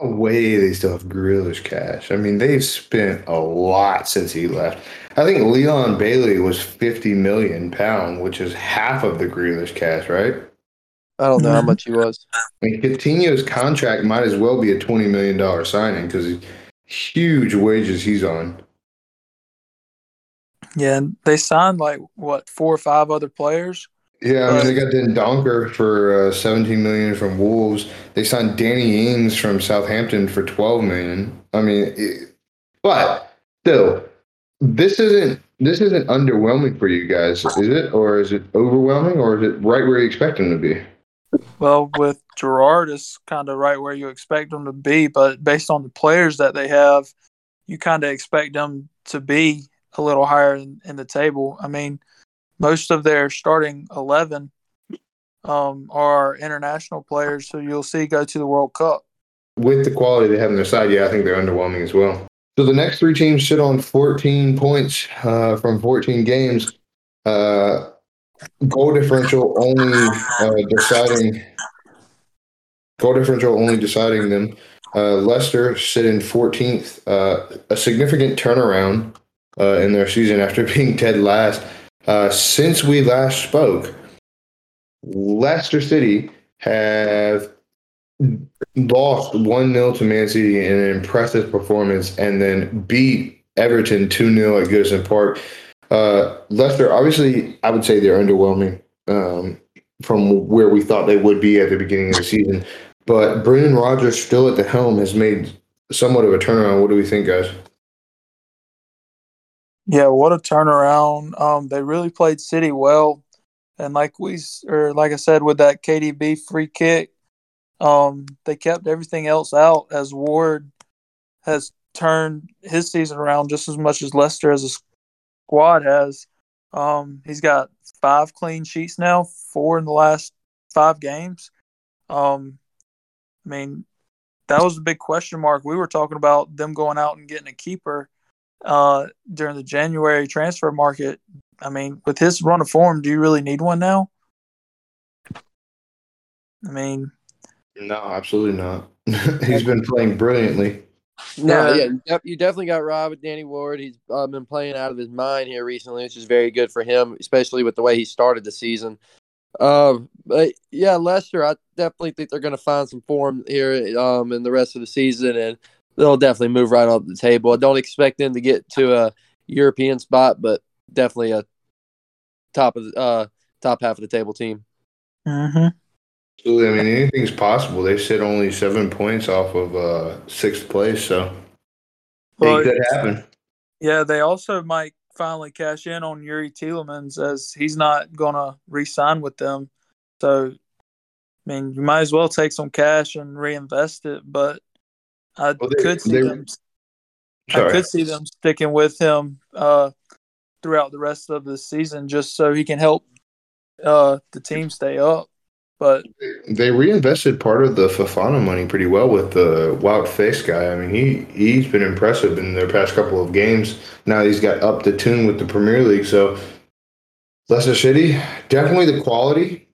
No way they still have Grealish cash. I mean, they've spent a lot since he left. I think Leon Bailey was fifty million pound, which is half of the Grealish cash, right? I don't know how much he was. I mean, Coutinho's contract might as well be a twenty million dollar signing because huge wages he's on. Yeah, they signed like what four or five other players. Yeah, I mean they got Dendoncker for uh, seventeen million from Wolves. They signed Danny Ings from Southampton for twelve million. I mean, it, but still, this isn't this isn't underwhelming for you guys, is it? Or is it overwhelming, or is it right where you expect them to be? Well, with Gerrard, it's kind of right where you expect them to be, but based on the players that they have, you kind of expect them to be a little higher in, in, the table. I mean, most of their starting 11 um, are international players who you'll see go to the World Cup. With the quality they have on their side, yeah, I think they're underwhelming as well. So the next three teams sit on 14 points uh, from 14 games. Uh, goal differential only uh, deciding goal differential only deciding them. Uh, Leicester sit in 14th, uh, a significant turnaround uh, in their season after being dead last. Since we last spoke, Leicester City have lost 1 0 to Man City in an impressive performance and then beat Everton 2 0 at Goodison Park. Uh, Leicester, obviously, I would say they're underwhelming um, from where we thought they would be at the beginning of the season. But Brendan Rodgers, still at the helm, has made somewhat of a turnaround. What do we think, guys? Yeah, what a turnaround. Um, they really played City well. And like we or like I said with that KDB free kick, um, they kept everything else out as Ward has turned his season around just as much as Leicester as a squad has. Um, he's got five clean sheets now, four in the last five games. Um, I mean, that was a big question mark. We were talking about them going out and getting a keeper uh, during the January transfer market. I mean, with his run of form, do you really need one now? I mean, no, absolutely not. He's been playing brilliantly. No, yeah, you definitely got Rob with Danny Ward. He's uh, been playing out of his mind here recently, which is very good for him, especially with the way he started the season. Um, but yeah, Leicester, I definitely think they're going to find some form here um, in the rest of the season, and they'll definitely move right up the table. I don't expect them to get to a European spot, but definitely a top of the, uh, top half of the table team. Mm-hmm. Absolutely. I mean, anything's possible. They sit only seven points off of uh, sixth place, so well, make that happen. Yeah, they also might finally cash in on Yuri Tielemans as he's not going to re-sign with them. So, I mean, you might as well take some cash and reinvest it. But I well, they, could see them. Sorry. I could see them sticking with him uh, throughout the rest of the season, just so he can help uh, the team stay up. But they reinvested part of the Fofana money pretty well with the Wout Faes guy. I mean, he he's been impressive in their past couple of games. Now he's got up the tune with the Premier League. So Leicester City, definitely the quality,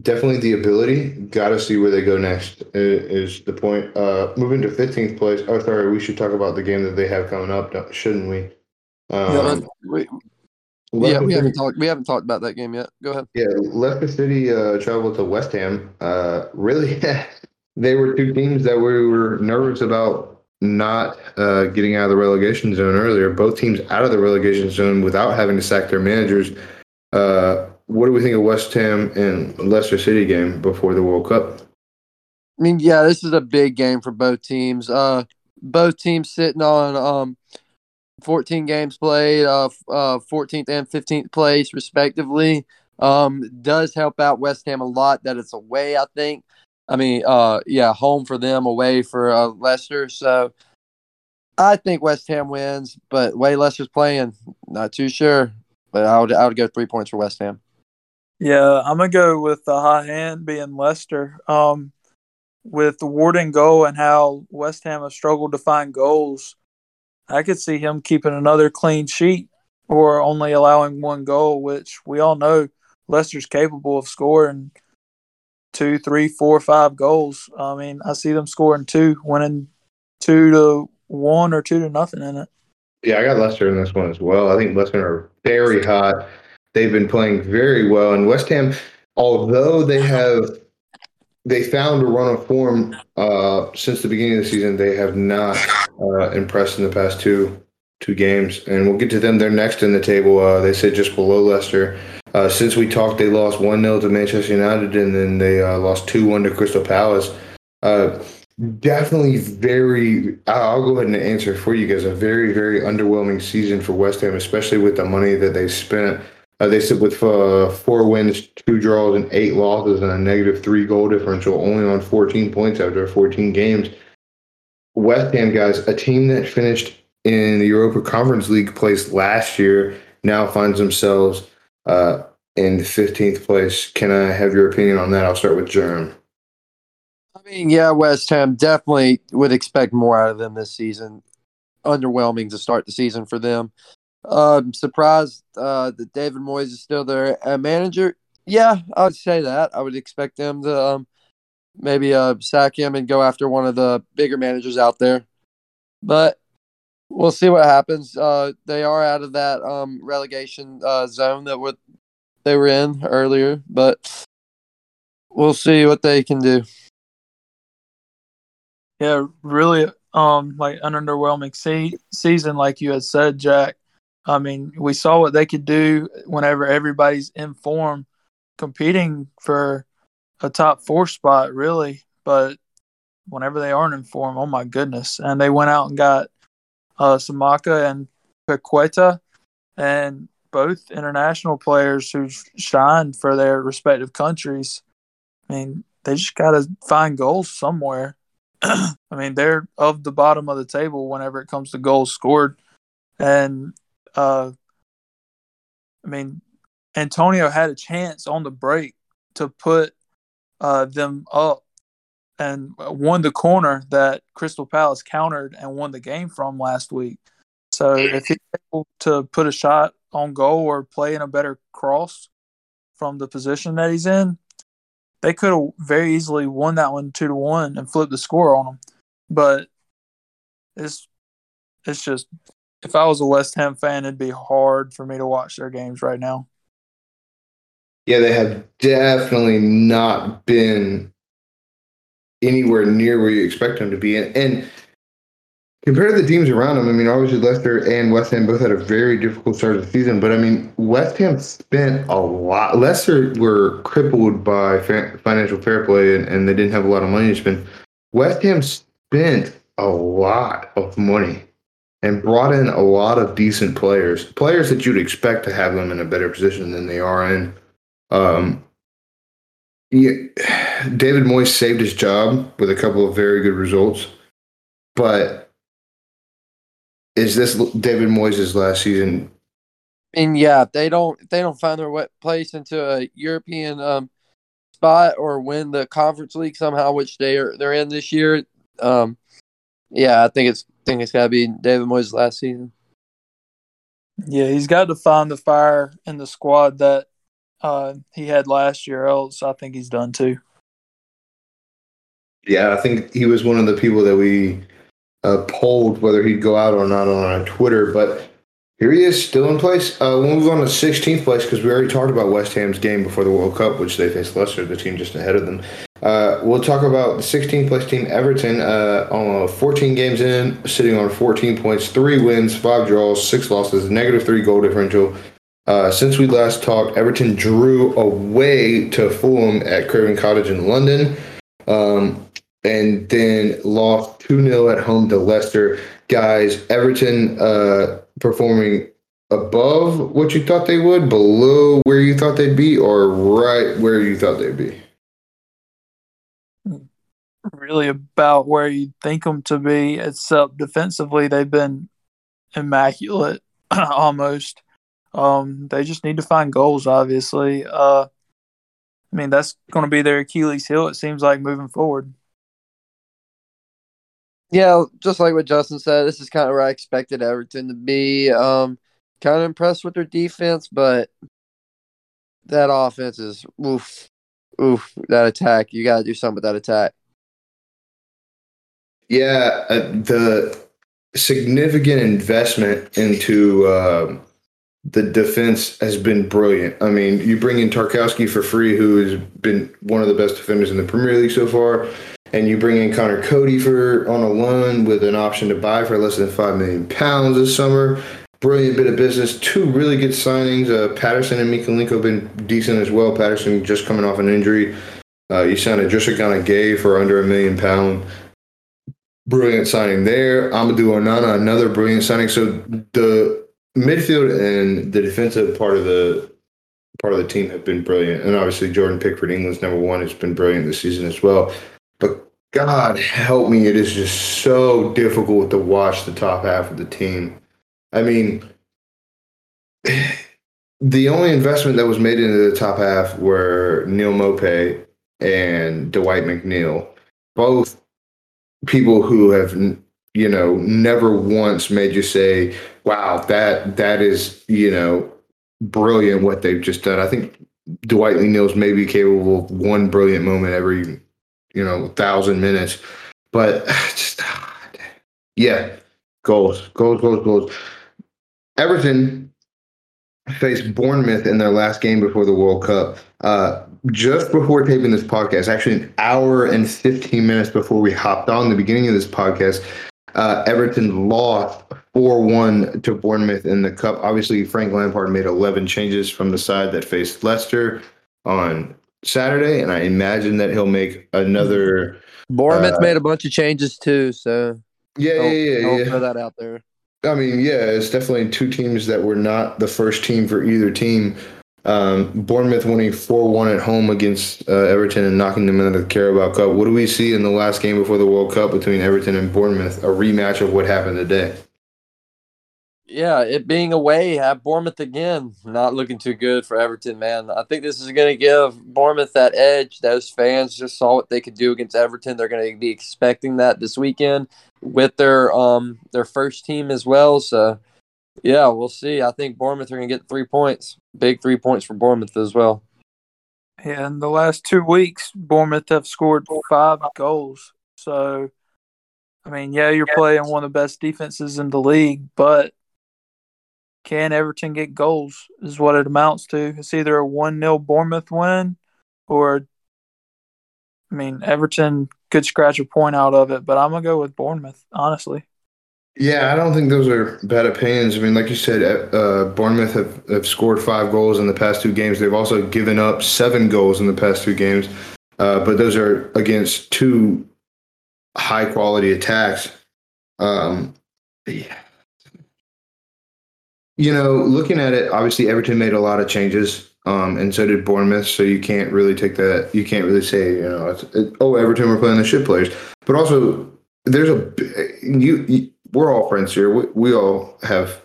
definitely the ability. Got to see where they go next. Is the point? Uh, moving to 15th place. Oh, sorry, we should talk about the game that they have coming up, shouldn't we? Um, yeah, yeah, we haven't talked. We haven't talked about that game yet. Go ahead. Yeah, Leicester City uh, traveled to West Ham. Uh, really, they were two teams that we were nervous about not uh, getting out of the relegation zone earlier. Both teams out of the relegation zone without having to sack their managers. Uh, what do we think of West Ham and Leicester City game before the World Cup? I mean, yeah, this is a big game for both teams. Uh, both teams sitting on um, 14 games played, uh, uh, 14th and 15th place, respectively. Um, does help out West Ham a lot that it's away, I think. I mean, uh, yeah, home for them, away for uh, Leicester. So I think West Ham wins, but way Leicester's playing, not too sure. But I would, I would go three points for West Ham. Yeah, I'm gonna go with the high hand being Leicester. Um, with the Warden goal and how West Ham has struggled to find goals, I could see him keeping another clean sheet or only allowing one goal, which we all know Leicester's capable of scoring two, three, four, five goals. I mean, I see them scoring two, winning two to one or two to nothing in it. Yeah, I got Leicester in this one as well. I think Leicester are very hot. They've been playing very well, and West Ham, although they have they found a run of form uh, since the beginning of the season. They have not uh, impressed in the past two two games, and we'll get to them. They're next in the table. Uh, they sit just below Leicester. Uh, since we talked, they lost one 0 to Manchester United, and then they uh, lost two one to Crystal Palace. Uh, definitely very. I'll go ahead and answer for you guys. A very very underwhelming season for West Ham, especially with the money that they spent uh, they sit with uh, four wins, two draws, and eight losses, and a negative three goal differential, only on 14 points after 14 games. West Ham, guys, a team that finished in the Europa Conference League place last year, now finds themselves uh, in 15th place. Can I have your opinion on that? I'll start with Jerm. I mean, yeah, West Ham definitely would expect more out of them this season. Underwhelming to start the season for them. Uh, surprised uh, that David Moyes is still their uh, manager. Yeah, I would say that. I would expect them to um, maybe uh, sack him and go after one of the bigger managers out there. But we'll see what happens. Uh, they are out of that um, relegation uh, zone that they were in earlier, but we'll see what they can do. Yeah, really, um, like an underwhelming se- season, like you had said, Jack. I mean, we saw what they could do whenever everybody's in form, competing for a top four spot, really. But whenever they aren't in form, oh my goodness! And they went out and got uh, Scamacca and Paqueta, and both international players who shined for their respective countries. I mean, they just got to find goals somewhere. I mean, they're of the bottom of the table whenever it comes to goals scored, and uh, I mean, Antonio had a chance on the break to put uh, them up and won the corner that Crystal Palace countered and won the game from last week. So if he's able to put a shot on goal or play in a better cross from the position that he's in, they could have very easily won that one two to one and flipped the score on them. But it's it's just if I was a West Ham fan, it'd be hard for me to watch their games right now. Yeah, they have definitely not been anywhere near where you expect them to be. And, and compared to the teams around them, I mean, obviously Leicester and West Ham both had a very difficult start of the season. But I mean, West Ham spent a lot. Leicester were crippled by financial fair play and, and they didn't have a lot of money to spend. West Ham spent a lot of money and brought in a lot of decent players, players that you'd expect to have them in a better position than they are in. Um, yeah, David Moyes saved his job with a couple of very good results, but is this David Moyes' last season? And yeah, they don't they don't find their place into a European um, spot or win the Conference League somehow, which they are they're in this year. Um, yeah, I think it's think it's got to be David Moyes' last season. Yeah, he's got to find the fire in the squad that uh, he had last year, else I think he's done too. Yeah, I think he was one of the people that we uh, polled whether he'd go out or not on our Twitter, but here he is, still in place. Uh, we'll move on to 16th place because we already talked about West Ham's game before the World Cup, which they faced Leicester, the team just ahead of them. Uh, we'll talk about the 16th place team, Everton, uh, on 14 games in, sitting on 14 points, three wins, five draws, six losses, negative three goal differential. Uh, since we last talked, Everton drew away to Fulham at Craven Cottage in London, um, and then lost 2 0 at home to Leicester. Guys, Everton uh, performing above what you thought they would, below where you thought they'd be, or right where you thought they'd be? Really about where you think them to be, except defensively, they've been immaculate almost. Um, they just need to find goals, obviously. Uh, I mean, that's going to be their Achilles heel, it seems like, moving forward. Yeah, just like what Justin said, this is kind of where I expected Everton to be. Um, kind of impressed with their defense, but that offense is oof, oof. That attack, you got to do something with that attack. Yeah, uh, the significant investment into uh, the defense has been brilliant. I mean, you bring in Tarkowski for free, who has been one of the best defenders in the Premier League so far and you bring in Conor Coady for on a loan with an option to buy for less than five million pounds this summer. Brilliant bit of business. Two really good signings. Uh, Patterson and Mykolenko have been decent as well. Patterson just coming off an injury. Uh, you signed Idrissa Gueye for under a million pound. Brilliant signing there. Amadou Onana, another brilliant signing. So the midfield and the defensive part of the part of the team have been brilliant. And obviously Jordan Pickford, England's number one, has been brilliant this season as well. God help me, it is just so difficult to watch the top half of the team. I mean, the only investment that was made into the top half were Neal Maupay and Dwight McNeil, both people who have you know never once made you say, "Wow, that that is you know brilliant what they've just done." I think Dwight McNeil's maybe capable of one brilliant moment every you know thousand minutes. But just yeah, goals, goals, goals, goals. Everton faced Bournemouth in their last game before the World Cup. Uh, just before taping this podcast, actually an hour and 15 minutes before we hopped on the beginning of this podcast, uh, Everton lost 4 1 to Bournemouth in the Cup. Obviously, Frank Lampard made 11 changes from the side that faced Leicester on Saturday, and I imagine that he'll make another. Bournemouth Uh, made a bunch of changes too, so Yeah, don't, yeah, yeah. don't yeah. throw that out there. I mean, yeah, it's definitely two teams that were not the first team for either team. Um, Bournemouth winning 4 1 at home against uh, Everton and knocking them into the Carabao Cup. What do we see in the last game before the World Cup between Everton and Bournemouth? A rematch of what happened today. Yeah, it being away at Bournemouth again, not looking too good for Everton, man. I think this is going to give Bournemouth that edge. Those fans just saw what they could do against Everton. They're going to be expecting that this weekend with their um their first team as well. So, yeah, we'll see. I think Bournemouth are going to get three points, big three points for Bournemouth as well. Yeah, in the last two weeks, Bournemouth have scored five goals. So, I mean, yeah, you're playing one of the best defenses in the league, but can Everton get goals? Is what it amounts to. It's either a 1 0 Bournemouth win or, I mean, Everton could scratch a point out of it, but I'm going to go with Bournemouth, honestly. Yeah, I don't think those are bad opinions. I mean, like you said, uh, Bournemouth have, have scored five goals in the past two games. They've also given up seven goals in the past two games, uh, but those are against two high quality attacks. Um, yeah. You know, looking at it, obviously Everton made a lot of changes, um, and so did Bournemouth. So you can't really take that. You can't really say, you know, it, oh, Everton were playing the shit players, but also there's a you, you we're all friends here. We, we all have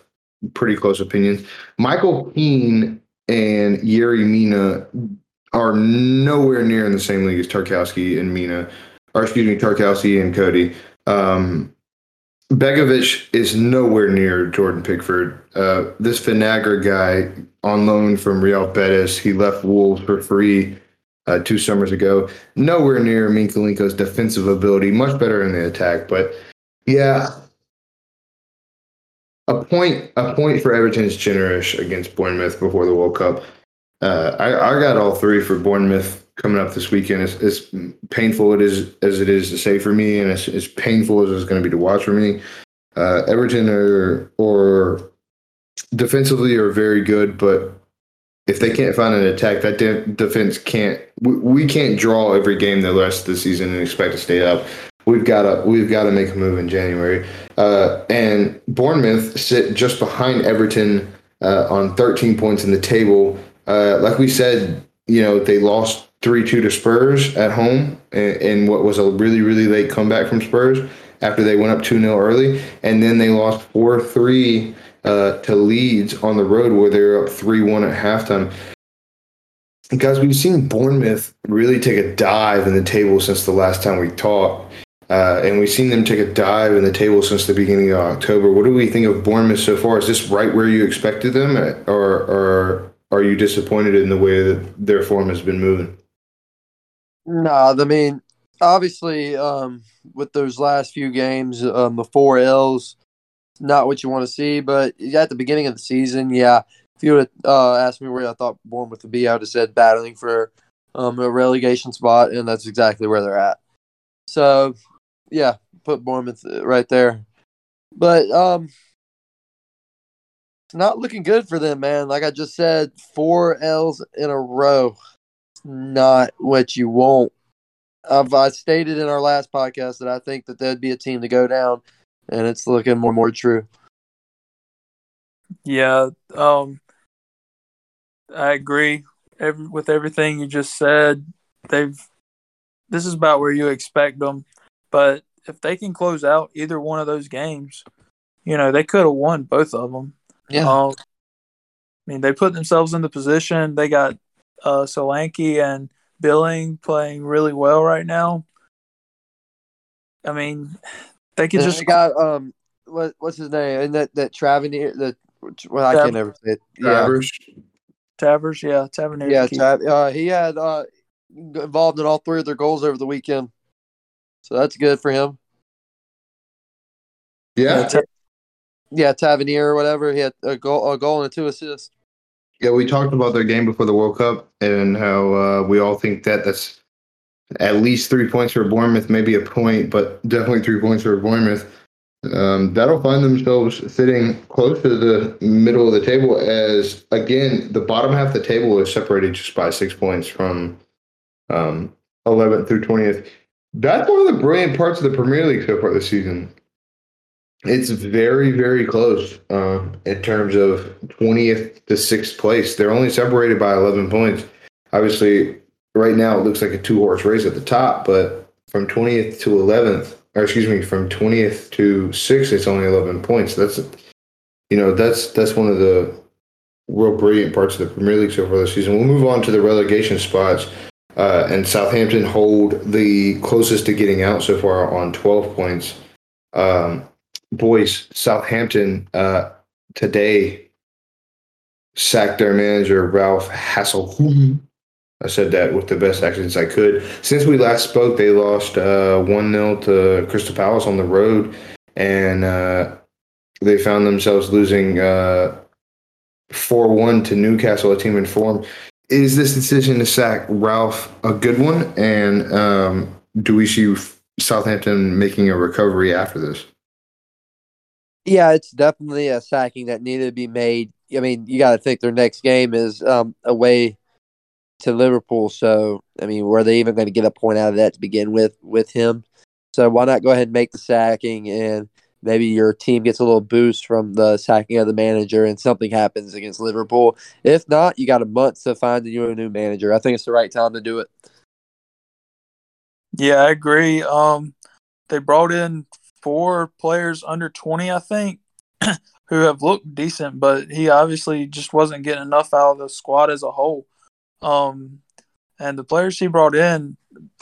pretty close opinions. Michael Keane and Yerry Mina are nowhere near in the same league as Tarkowski and Mina, or excuse me, Tarkowski and Coady. Um, Begovic is nowhere near Jordan Pickford. Uh, this Vinagre guy on loan from Real Betis, he left Wolves for free uh, two summers ago. Nowhere near Minkalinko's defensive ability. Much better in the attack, but yeah, a point a point for Everton's generous against Bournemouth before the World Cup. Uh, I, I got all three for Bournemouth coming up this weekend. As, painful it is as it is to say for me, and as, as painful as it's going to be to watch for me, uh, Everton are or defensively are very good, but if they can't find an attack, that de- defense can't. We, we can't draw every game the rest of the season and expect to stay up. We've got to we've got to make a move in January. Uh, and Bournemouth sit just behind Everton uh, on 13 points in the table. Uh, like we said, you know they lost three two to Spurs at home in, what was a really really late comeback from Spurs after they went up two 0 early, and then they lost four three uh, to Leeds on the road where they were up three one at halftime. Guys, we've seen Bournemouth really take a dive in the table since the last time we talked. Uh, and we've seen them take a dive in the table since the beginning of October. What do we think of Bournemouth so far? Is this right where you expected them, or, or are you disappointed in the way that their form has been moving? No, I mean, obviously, um, with those last few games, um, the four L's, not what you want to see. But at the beginning of the season, yeah, if you would uh, asked me where I thought Bournemouth would be, I would have said battling for um, a relegation spot, and that's exactly where they're at. So, yeah, put Bournemouth right there. But um, it's not looking good for them, man. Like I just said, four L's in a row. Not what you want. I've I stated in our last podcast that I think that there'd be a team to go down, and it's looking more and more true. Yeah, um, I agree every, with everything you just said. They've this is about where you expect them, but if they can close out either one of those games, you know they could have won both of them. Yeah. Um, I mean, they put themselves in the position. They got uh, Solanke and Billing playing really well right now. I mean, they could And just they got um, what what's his name? And that that Tavernier, the well, I Tav- can't never say it. Yeah, Travers? Tavers, yeah, Tavernier. yeah, keep- Trav, uh, he had uh, involved in all three of their goals over the weekend, so that's good for him. Yeah, Yeah, Tavernier or whatever. He had a goal, a goal and two assists. Yeah. We talked about their game before the World Cup and how uh, we all think that that's at least three points for Bournemouth, maybe a point, but definitely three points for Bournemouth. Um, that'll find themselves sitting close to the middle of the table as again the bottom half of the table is separated just by six points from um, 11th through 20th. That's one of the brilliant parts of the Premier League so far this season. It's very, very close uh, in terms of 20th to 6th place. They're only separated by 11 points. Obviously, right now it looks like a two horse race at the top, but from 20th to 11th, or excuse me, from 20th to 6th, it's only 11 points. That's, you know, that's that's one of the real brilliant parts of the Premier League so far this season. We'll move on to the relegation spots. Uh, and Southampton hold the closest to getting out so far on 12 points. Um, boys, Southampton uh, today sacked their manager, Ralph Hasselhoff. I said that with the best accents I could. Since we last spoke, they lost uh, 1 0 to Crystal Palace on the road, and uh, they found themselves losing 4 1 to Newcastle, a team in form. Is this decision to sack Ralph a good one? And um, do we see Southampton making a recovery after this? Yeah, it's definitely a sacking that needed to be made. I mean, you got to think their next game is um, away to Liverpool. So, I mean, were they even going to get a point out of that to begin with with him? So, why not go ahead and make the sacking and maybe your team gets a little boost from the sacking of the manager and something happens against Liverpool. If not, you got a month to find you a new manager. I think it's the right time to do it. Yeah, I agree. Um, they brought in four players under 20, I think, who have looked decent, but he obviously just wasn't getting enough out of the squad as a whole. Um, and the players he brought in,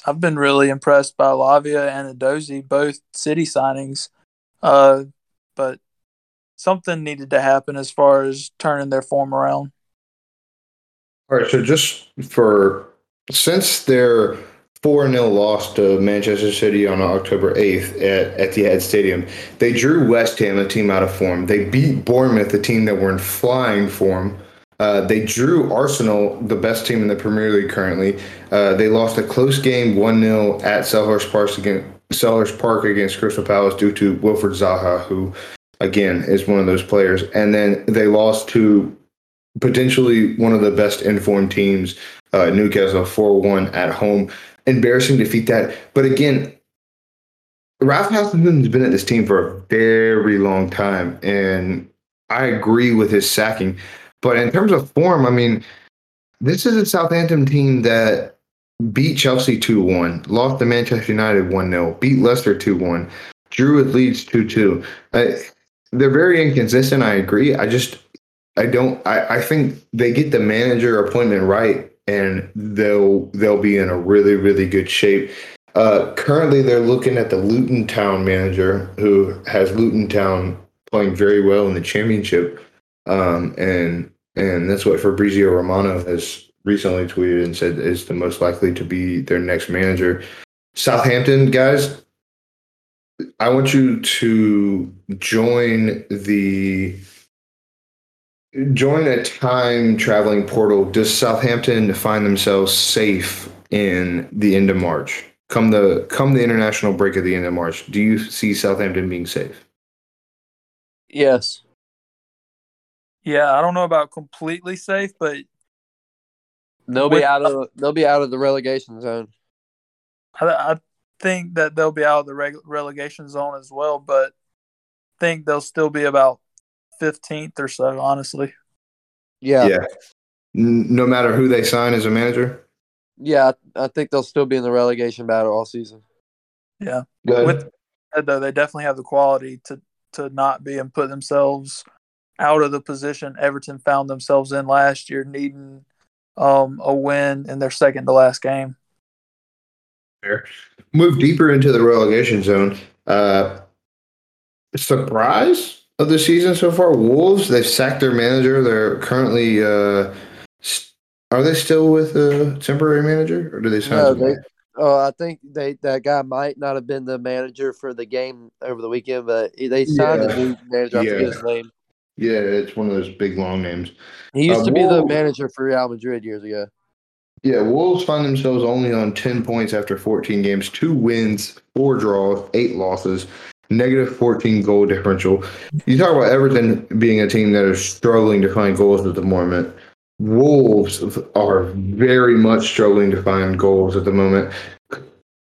I've been really impressed by Lavia and Edozie, both city signings. Uh, but something needed to happen as far as turning their form around. All right, so just for since their 4 0 loss to Manchester City on October 8th at at the Etihad Stadium, they drew West Ham, a team out of form. They beat Bournemouth, a team that were in flying form. Uh, they drew Arsenal, the best team in the Premier League currently. Uh, they lost a close game 1 0 at Selhurst Park against, Selhurst Park against Crystal Palace due to Wilfried Zaha, who, again, is one of those players. And then they lost to potentially one of the best informed teams, uh, Newcastle 4 1 at home. Embarrassing defeat that. But again, Ralph Hasselton's been at this team for a very long time. And I agree with his sacking. But in terms of form, I mean, this is a Southampton team that beat Chelsea 2 1, lost to Manchester United 1 0, beat Leicester 2 1, drew with Leeds 2 2. Uh, they're very inconsistent. I agree. I just, I don't, I, I think they get the manager appointment right and they'll, they'll be in a really, really good shape. Uh, currently, they're looking at the Luton Town manager who has Luton Town playing very well in the championship. Um, and and that's what Fabrizio Romano has recently tweeted and said is the most likely to be their next manager. Southampton, guys, I want you to join the join a time traveling portal. Does Southampton find themselves safe in the end of March? Come the come the international break at the end of March. Do you see Southampton being safe? Yes. Yeah, I don't know about completely safe, but They'll With- be out of they'll be out of the relegation zone. I, I think that they'll be out of the reg- relegation zone as well. But think they'll still be about fifteenth or so. Honestly, Yeah. Yeah, No matter who they sign as a manager. Yeah, I think they'll still be in the relegation battle all season. yeah. Good. With that, though, they definitely have the quality to to not be and put themselves out of the position Everton found themselves in last year, needing um, a win in their second to last game. Fair. Move deeper into the relegation zone. Uh, surprise of the season so far: Wolves. They've sacked their manager. They're currently uh, s- Are they still with a temporary manager, or do they sign? No, they. Oh, I think they that guy might not have been the manager for the game over the weekend, but they signed Yeah. a new manager. I Yeah. forget his name. yeah, it's one of those big long names. He used Uh, to be the manager for Real Madrid years ago. Yeah, Wolves find themselves only on 10 points after 14 games, two wins, four draws, eight losses, negative 14 goal differential. You talk about Everton being a team that is struggling to find goals at the moment. Wolves are very much struggling to find goals at the moment.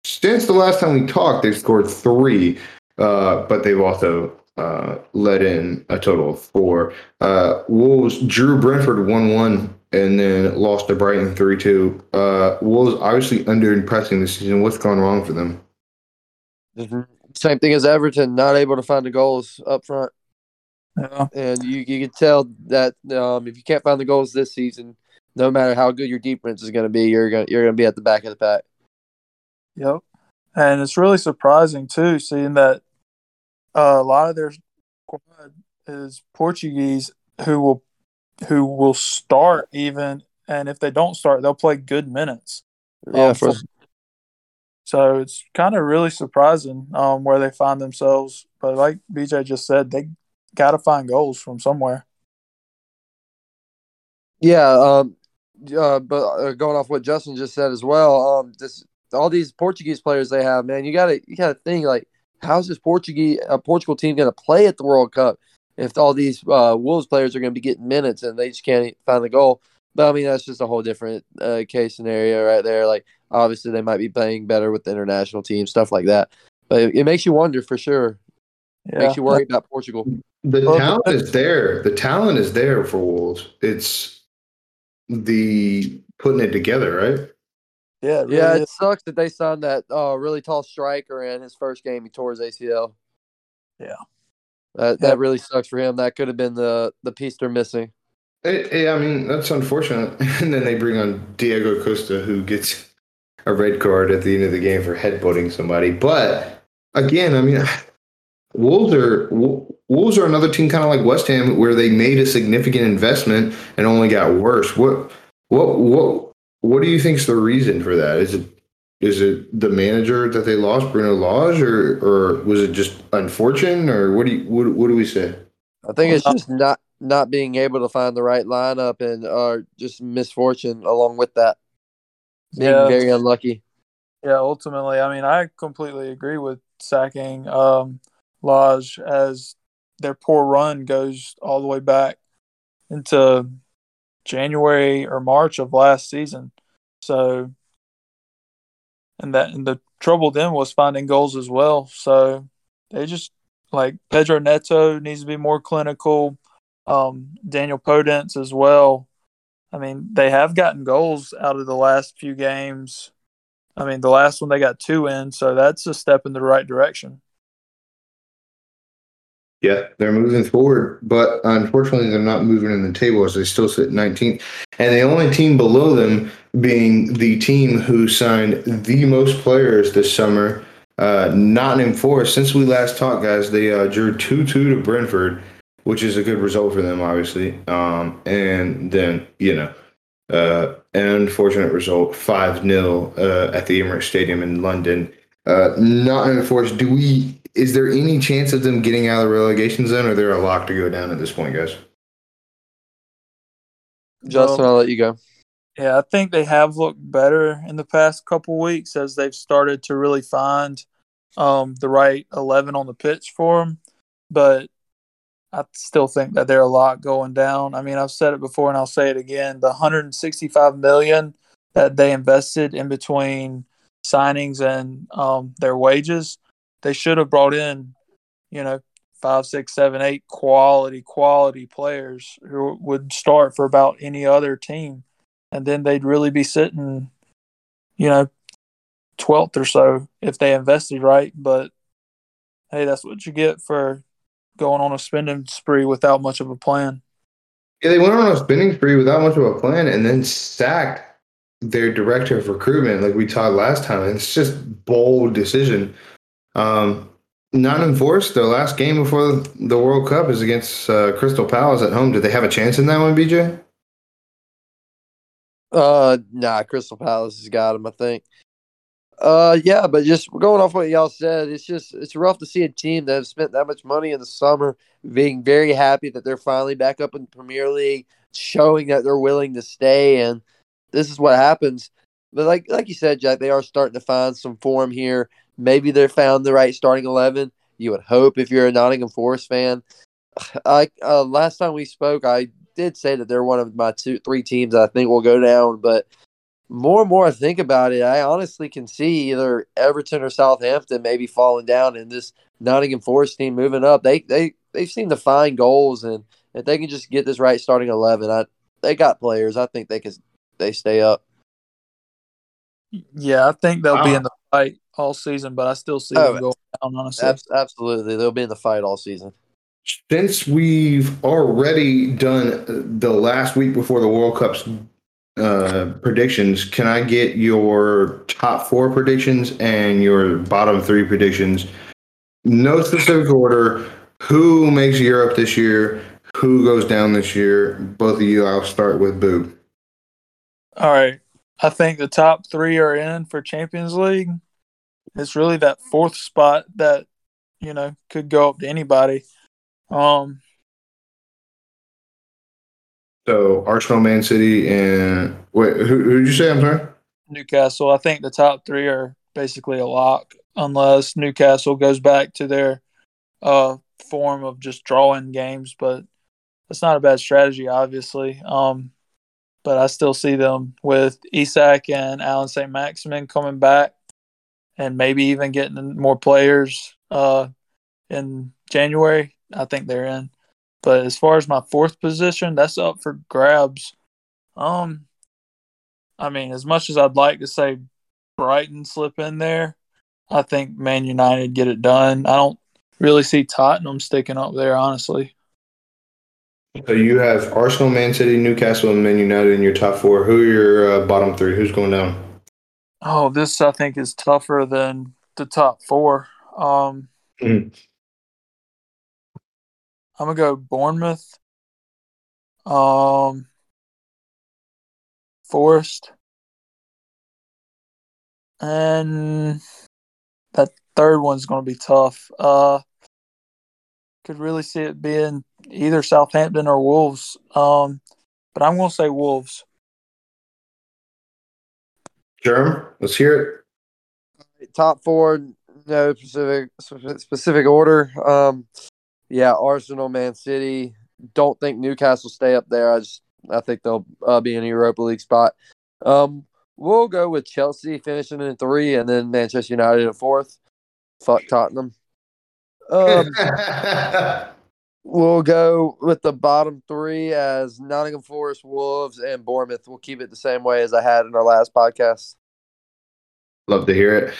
Since the last time we talked, they've scored three, uh, but they've also uh, let in a total of four. Uh, Wolves drew Brentford 1 1 and then lost to Brighton 3 2. Uh, Wolves obviously under impressing this season. What's gone wrong for them? Same thing as Everton, not able to find the goals up front, Yeah. and you you can tell that um, if you can't find the goals this season, no matter how good your defense is going to be, you're going you're going to be at the back of the pack. Yep. And it's really surprising too, seeing that uh, a lot of their squad is Portuguese who will who will start even, and if they don't start, they'll play good minutes. Yeah, Um, for, for- So it's kind of really surprising um, where they find themselves. But like BJ just said, they got to find goals from somewhere. Yeah, um, uh, but uh, going off what Justin just said as well, um, this all these Portuguese players they have, man, you gotta you gotta think like, how's this Portuguese uh, Portugal team gonna play at the World Cup if all these uh, Wolves players are gonna be getting minutes and they just can't find the goal? But I mean, that's just a whole different uh, case scenario right there. Like, obviously, they might be playing better with the international team, stuff like that. But it, it makes you wonder for sure. Yeah. Makes you worry about Portugal. The Well, talent is there. The talent is there for Wolves. It's the putting it together, right? Yeah. it Yeah, really it sucks that they signed that uh, really tall striker in his first game. He tore his ACL. Yeah. that Yeah. that really sucks for him. That could have been the the piece they're missing. I mean, that's unfortunate. And then they bring on Diego Costa, who gets a red card at the end of the game for headbutting somebody. But again, I mean, Wolves are Wolves are another team, kind of like West Ham, where they made a significant investment and only got worse. What what what what do you think is the reason for that? Is it is it the manager that they lost, Bruno Lage, or or was it just unfortunate, or what do you what, what do we say? I think it's just not not being able to find the right lineup and uh, just misfortune along with that. Being Yeah. very unlucky. Yeah, ultimately, I mean, I completely agree with sacking um, Lage as their poor run goes all the way back into January or March of last season. So, and that and the trouble then was finding goals as well. So they just like Pedro Neto needs to be more clinical. Um, Daniel Podence as well. I mean, they have gotten goals out of the last few games. I mean, the last one they got two in, so that's a step in the right direction. Yeah, they're moving forward, but unfortunately, they're not moving in the table as they still sit 19th. And the only team below them being the team who signed the most players this summer, uh, Nottingham Forest. Since we last talked, guys, they uh, drew 2 2 to Brentford, which is a good result for them, obviously. Um, and then, you know, uh, an unfortunate result 5 0 uh, at the Emirates Stadium in London. Uh, Nottingham Forest, do we is there any chance of them getting out of the relegation zone, or they're a lock to go down at this point, guys? Justin, I'll let you go. Yeah, I think they have looked better in the past couple weeks as they've started to really find um, the right 11 on the pitch for them. But I still think that they're a lot going down. I mean, I've said it before and I'll say it again. The 165 million that they invested in between signings and um, their wages, they should have brought in, you know, five, six, seven, eight quality, quality players who would start for about any other team and then they'd really be sitting, you know, twelfth or so if they invested right. But hey, that's what you get for going on a spending spree without much of a plan. Yeah, they went on a spending spree without much of a plan, and then sacked their director of recruitment, like we talked last time. And it's just bold decision. Um, Nottingham Forest, their last game before the World Cup is against uh, Crystal Palace at home. Did they have a chance in that one, BJ? Uh, nah, Crystal Palace has got him. I think. Uh, yeah, but just going off what y'all said, it's just it's rough to see a team that have spent that much money in the summer being very happy that they're finally back up in the Premier League, showing that they're willing to stay, and this is what happens. But like like you said, Jack, they are starting to find some form here. Maybe they're found the right starting eleven. You would hope if you're a Nottingham Forest fan. I uh, last time we spoke, I did say that they're one of my two, three teams I think will go down. But more and more I think about it, I honestly can see either Everton or Southampton maybe falling down, and this Nottingham Forest team moving up. They they they seem to find goals, and if they can just get this right starting eleven, I they got players. I think they can they stay up. Yeah, I think they'll wow. be in the fight all season, but I still see oh, them going down. Honestly, ab- absolutely, they'll be in the fight all season. Since we've already done the last week before the World Cup's uh, predictions, can I get your top four predictions and your bottom three predictions? No specific order. Who makes Europe this year? Who goes down this year? Both of you, I'll start with Boo. All right. I think the top three are in for Champions League. It's really that fourth spot that, you know, could go up to anybody. Um, so Arsenal, Man City, and wait, who who did you say? I'm sorry. Newcastle. I think the top three are basically a lock, unless Newcastle goes back to their uh, form of just drawing games. But that's not a bad strategy, obviously. Um, but I still see them with Isak and Allan Saint-Maximin coming back, and maybe even getting more players uh, in January. I think they're in. But as far as my fourth position, that's up for grabs. Um, I mean, as much as I'd like to say Brighton slip in there, I think Man United get it done. I don't really see Tottenham sticking up there, honestly. So you have Arsenal, Man City, Newcastle, and Man United in your top four. Who are your uh, bottom three? Who's going down? Oh, this I think is tougher than the top four. Um, mm-hmm. I'm gonna go Bournemouth, um, Forest, and that third one's gonna be tough. Uh, could really see it being either Southampton or Wolves. Um, but I'm gonna say Wolves. Germ, let's hear it. Top four, no specific specific order. Um, yeah, Arsenal, Man City. Don't think Newcastle stay up there. I just I think they'll uh, be in a Europa League spot. Um, we'll go with Chelsea finishing in three, and then Manchester United in fourth. Fuck Tottenham. Um, we'll go with the bottom three as Nottingham Forest, Wolves, and Bournemouth. We'll keep it the same way as I had in our last podcast. Love to hear it.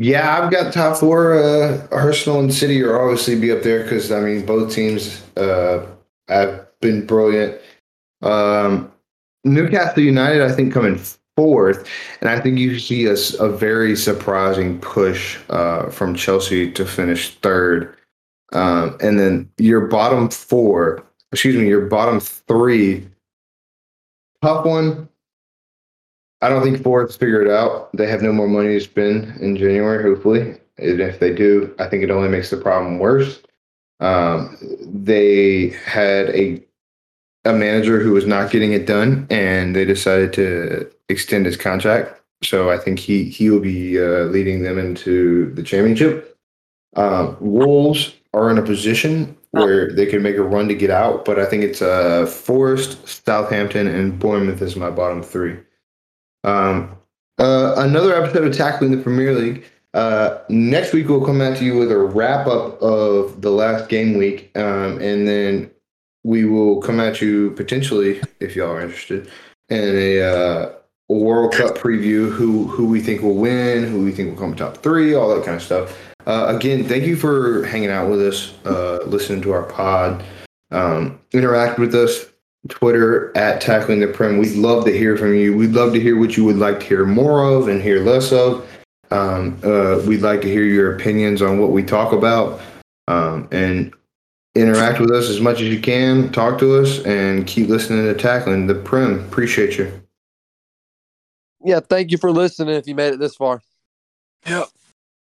Yeah, I've got top four. Uh, Arsenal and City are obviously be up there because I mean both teams uh, have been brilliant. Um, Newcastle United, I think, coming fourth, and I think you see a, a very surprising push uh, from Chelsea to finish third, um, and then your bottom four, excuse me, your bottom three. Tough one. I don't think Ford's figured it out. They have no more money to spend in January, hopefully. And if they do, I think it only makes the problem worse. Um, they had a a manager who was not getting it done, and they decided to extend his contract. So I think he he will be uh, leading them into the championship. Um, Wolves are in a position where they can make a run to get out, but I think it's uh, Forest, Southampton, and Bournemouth is my bottom three. Um, uh, another episode of Tackling the Premier League. Uh, next week we'll come at you with a wrap up of the last game week, um, and then we will come at you potentially, if y'all are interested, in a uh, World Cup preview. Who who we think will win, who we think will come top three, all that kind of stuff. Uh, again, thank you for hanging out with us, uh, listening to our pod, um, interact with us. Twitter at Tackling the Prem. We'd love to hear from you. We'd love to hear what you would like to hear more of and hear less of. Um, uh, we'd like to hear your opinions on what we talk about um, and interact with us as much as you can. Talk to us and keep listening to Tackling the Prem. Appreciate you. yeah, thank you for listening. If you made it this far. Yep.